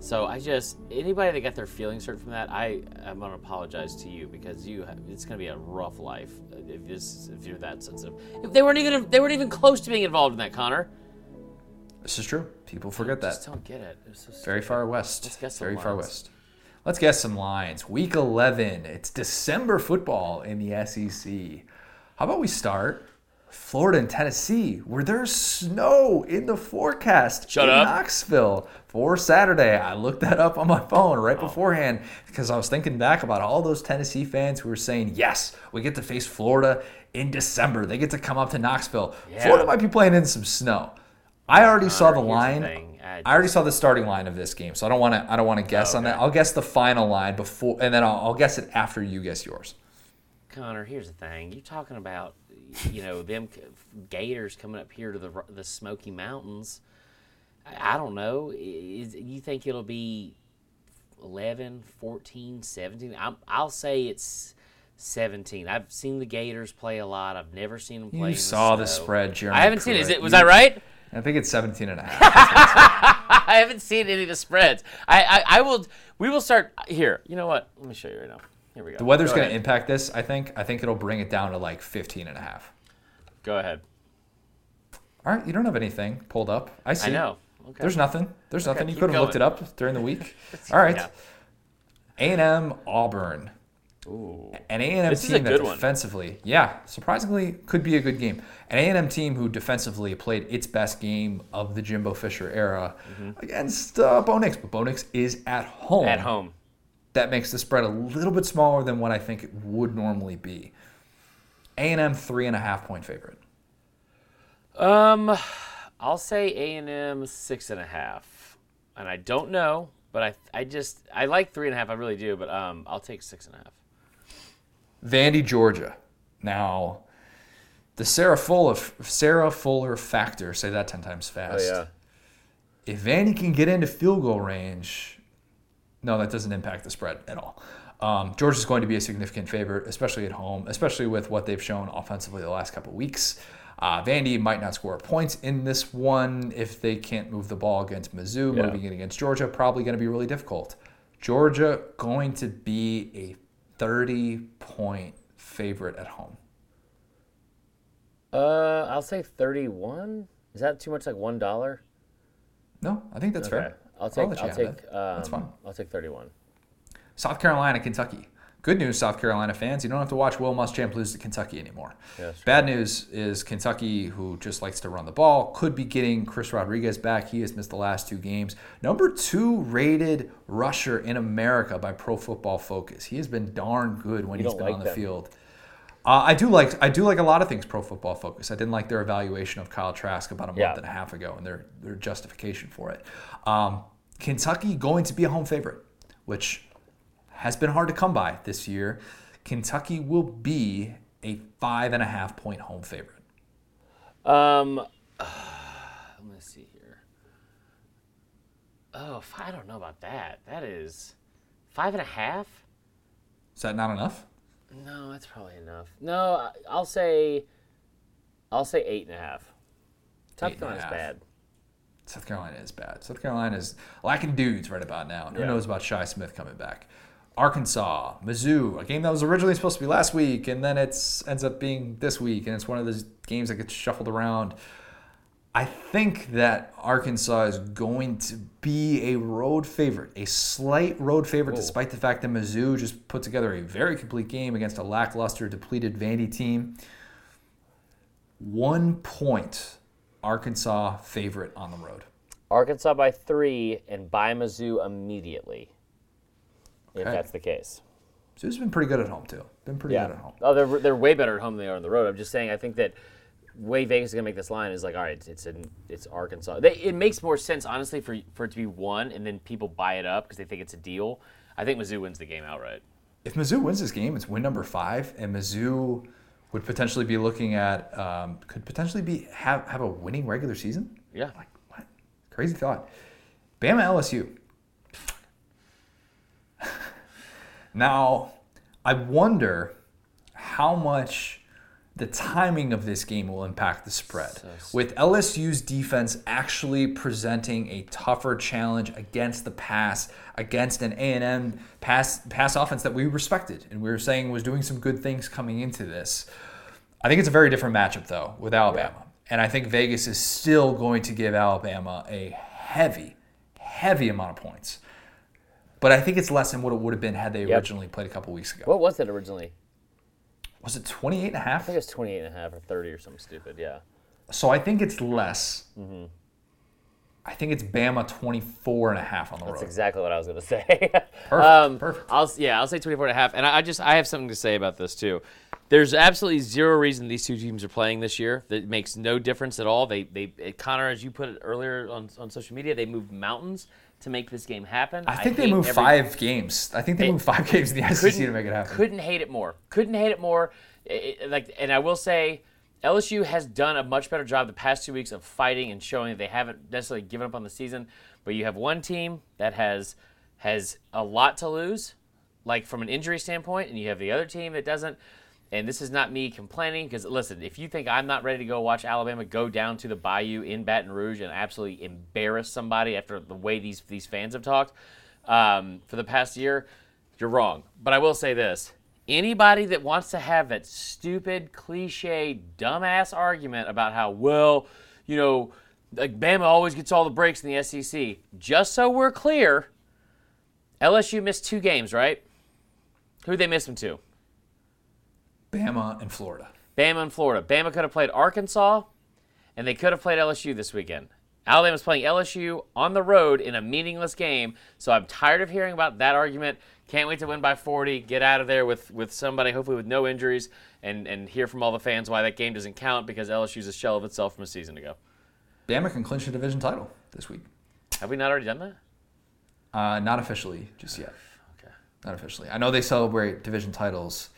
So I just anybody that got their feelings hurt from that, I I'm gonna apologize to you because you have, it's gonna be a rough life if this if you're that sensitive. If they weren't even they weren't even close to being involved in that, Connor. This is true. People forget that. Just don't get it. So Very far west. Let's guess Very lines. far west. Let's guess some lines. Week 11. It's December football in the SEC. How about we start Florida and Tennessee, where there's snow in the forecast Shut in up. Knoxville for Saturday. I looked that up on my phone right oh. beforehand because I was thinking back about all those Tennessee fans who were saying, yes, we get to face Florida in December. They get to come up to Knoxville. Yeah. Florida might be playing in some snow. I already saw the line. The I, I already saw the starting line of this game, so I don't want to. I don't want to oh, guess oh, okay. on that. I'll guess the final line before, and then I'll, I'll, guess it after you guess yours. Connor, here's the thing. You're talking about, you know, them Gators coming up here to the the Smoky Mountains. I, I don't know. Is, you think it'll be 11, 14, 17? I'm, I'll say it's 17. I've seen the Gators play a lot. I've never seen them play. You saw the snow. spread, Jeremy. I haven't seen it. Is it. Was You- I right? I think it's 17 and a half. I haven't seen any of the spreads. I, I, I will. We will start here. You know what? Let me show you right now. Here we go. The weather's Go going to impact this, I think. I think it'll bring it down to like 15 and a half. Go ahead. All right, you don't have anything pulled up. I see. I know. Okay. There's nothing. There's nothing. You could have looked it up during the week. All right. Yeah. A&M Auburn. Ooh. An A&M This team that good one. defensively, yeah, surprisingly could be a good game. An A&M team who defensively played its best game of the Jimbo Fisher era against uh, Bo Nix, but Bo Nix is at home. Mm-hmm. At home. That makes the spread a little bit smaller than what I think it would normally be. A&M three and a half point favorite. Um, I'll say A and M six and a half, and I don't know, but I I just I like three and a half. I really do, but um, I'll take six and a half. Vandy, Georgia. Now, the Sarah Fuller Sarah Fuller factor. Say that ten times fast. If Vandy can get into field goal range, no, that doesn't impact the spread at all. Um, Georgia's going to be a significant favorite, especially at home, especially with what they've shown offensively the last couple weeks. Uh, Vandy might not score points in this one if they can't move the ball against Mizzou. Yeah. Moving it against Georgia, probably going to be really difficult. Georgia going to be a 30 point favorite at home. Uh, I'll say thirty-one. Is that too much? Like one dollar? No, I think that's fair. I'll take. you I'll take. that. Um, That's fine. I'll take thirty-one. South Carolina, Kentucky. Good news, South Carolina fans. You don't have to watch Will Muschamp lose to Kentucky anymore. Yeah, Bad news is Kentucky, who just likes to run the ball, could be getting Chris Rodriguez back. He has missed the last two games. Number two rated rusher in America by Pro Football Focus. He has been darn good when You he's been like on the them. field. Uh, I do like I do like a lot of things Pro Football Focus. I didn't like their evaluation of Kyle Trask about a month Yeah. and a half ago and their their justification for it. Um, Kentucky going to be a home favorite, which has been hard to come by this year. Kentucky will be a five and a half point home favorite. Um, let me see here. Oh, I don't know about that. That is five and a half. Is that not enough? No, that's probably enough. No, I'll say, I'll say eight and a half. South Eight and a Carolina's bad. South Carolina is bad. South Carolina is lacking dudes right about now. And who knows about Shi Smith coming back? Arkansas, Mizzou, a game that was originally supposed to be last week, and then it's ends up being this week, and it's one of those games that gets shuffled around. I think that Arkansas is going to be a road favorite, a slight road favorite, despite the fact that Mizzou just put together a very complete game against a lackluster, depleted Vandy team. One point, Arkansas favorite on the road. Arkansas by three and by Mizzou immediately. If that's the case. Mizzou's been pretty good at home too. Been pretty good at home. Oh, they're they're way better at home than they are on the road. I'm just saying. I think that way Vegas is gonna make this line is like, all right, it's in it's Arkansas. They, it makes more sense honestly for for it to be one and then people buy it up because they think it's a deal. I think Mizzou wins the game outright. If Mizzou wins this game, it's win number five, and Mizzou would potentially be looking at um, could potentially be have have a winning regular season. Yeah. Like what? Crazy thought. Bama LSU. Now, I wonder how much the timing of this game will impact the spread. With LSU's defense actually presenting a tougher challenge against the pass, against an A&M pass pass offense that we respected and we were saying was doing some good things coming into this. I think it's a very different matchup though with Alabama. And I think Vegas is still going to give Alabama a heavy, heavy amount of points. But I think it's less than what it would have been had they Yep. originally played a couple weeks ago. What was it originally? Was it 28 and a half? I think it was 28 and a half or 30 or something stupid. Yeah. So I think it's less. Mm-hmm. I think it's Bama 24 and a half on the That's road. That's exactly what I was going to say. Perfect, perfect. I'll yeah, I'll say 24 and a half. And I I just I have something to say about this too. There's absolutely zero reason these two teams are playing this year. That makes no difference at all. They they Connor, as you put it earlier on, on social media, they moved mountains to make this game happen. I think they moved every- five games. I think they It- moved five games in the SEC to make it happen. Couldn't hate it more. Couldn't hate it more. It- it- like, and I will say, LSU has done a much better job the past two weeks of fighting and showing that they haven't necessarily given up on the season. But you have one team that has has a lot to lose, like from an injury standpoint, and you have the other team that doesn't. And this is not me complaining because listen, if you think I'm not ready to go watch Alabama go down to the Bayou in Baton Rouge and absolutely embarrass somebody after the way these these fans have talked um, for the past year, you're wrong. But I will say this: anybody that wants to have that stupid, cliche, dumbass argument about how well, you know, like Bama always gets all the breaks in the SEC, just so we're clear, LSU missed two games, right? Who they miss them to? Bama and Florida. Bama and Florida. Bama could have played Arkansas, and they could have played LSU this weekend. Alabama's playing LSU on the road in a meaningless game, so I'm tired of hearing about that argument. Can't wait to win by 40, get out of there with, with somebody, hopefully with no injuries, and, and hear from all the fans why that game doesn't count because LSU's a shell of itself from a season ago. Bama can clinch a division title this week. Have we not already done that? Uh, not officially just yet. Okay. Not officially. I know they celebrate division titles.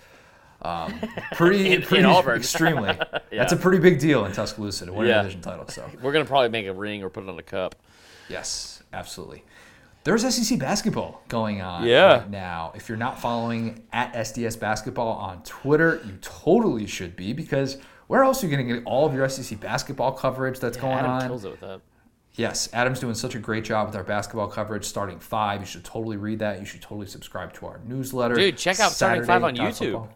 Um, pretty, In- in Auburn. extremely. That's a pretty big deal in Tuscaloosa to win Yeah. a division title. So We're going to probably make a ring or put it on a cup. yes, absolutely. There's SEC basketball going on Yeah. right now. If you're not following at SDS basketball on Twitter, you totally should be because where else are you going to get all of your SEC basketball coverage that's going Adam on? kills it with that. Yes, Adam's doing such a great job with our basketball coverage. Starting five, you should totally read that. You should totally subscribe to our newsletter. Dude, check out Starting Five on YouTube. Saturday.football.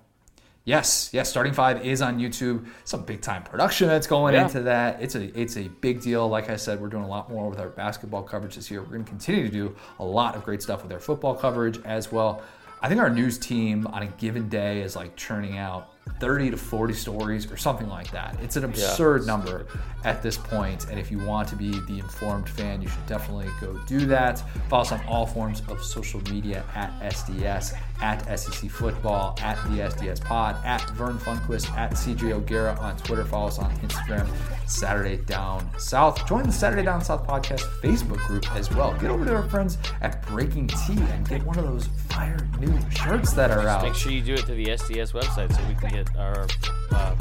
Yes, yes, Starting Five is on YouTube. Some big time production that's going Yeah. into that. It's a it's a big deal. Like I said, we're doing a lot more with our basketball coverage this year. We're going to continue to do a lot of great stuff with our football coverage as well. I think our news team on a given day is like churning out 30 to 40 stories or something like that. It's an absurd number at this point, and if you want to be the informed fan, you should definitely go do that. Follow us on all forms of social media at SDS, at SEC Football, at the SDS Pod, at Vern Funquist, at CJ O'Gara on Twitter. Follow us on Instagram, Saturday Down South. Join the Saturday Down South podcast Facebook group as well. Get over to our friends at BreakingT and get one of those fire new shirts that are out. Make sure you do it to the SDS website so we can get our uh.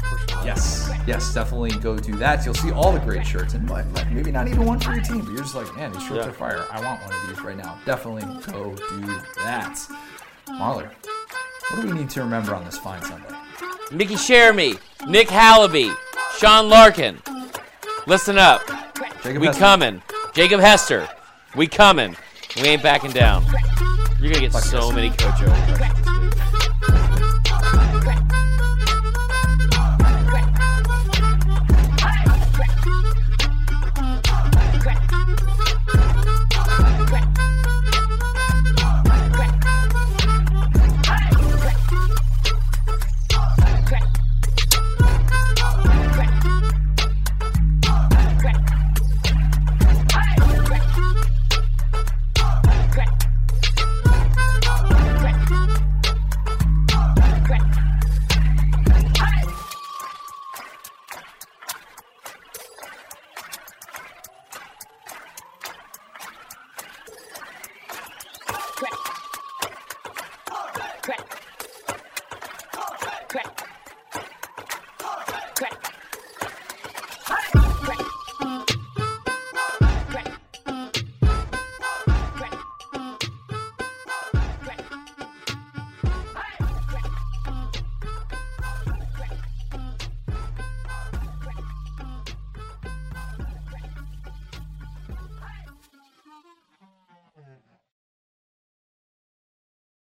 Yes, yes, definitely go do that. You'll see all the great shirts, and maybe not even one for your team, but you're just like, man, these shirts Yeah. are fire. I want one of these right now. Definitely go do that. Marler, what do we need to remember on this fine Sunday? Mickey Shermy, Nick Hallaby, Sean Larkin. Listen up. Jacob We Hester. coming. Jacob Hester. We coming. We ain't backing down. You're gonna get so many Coach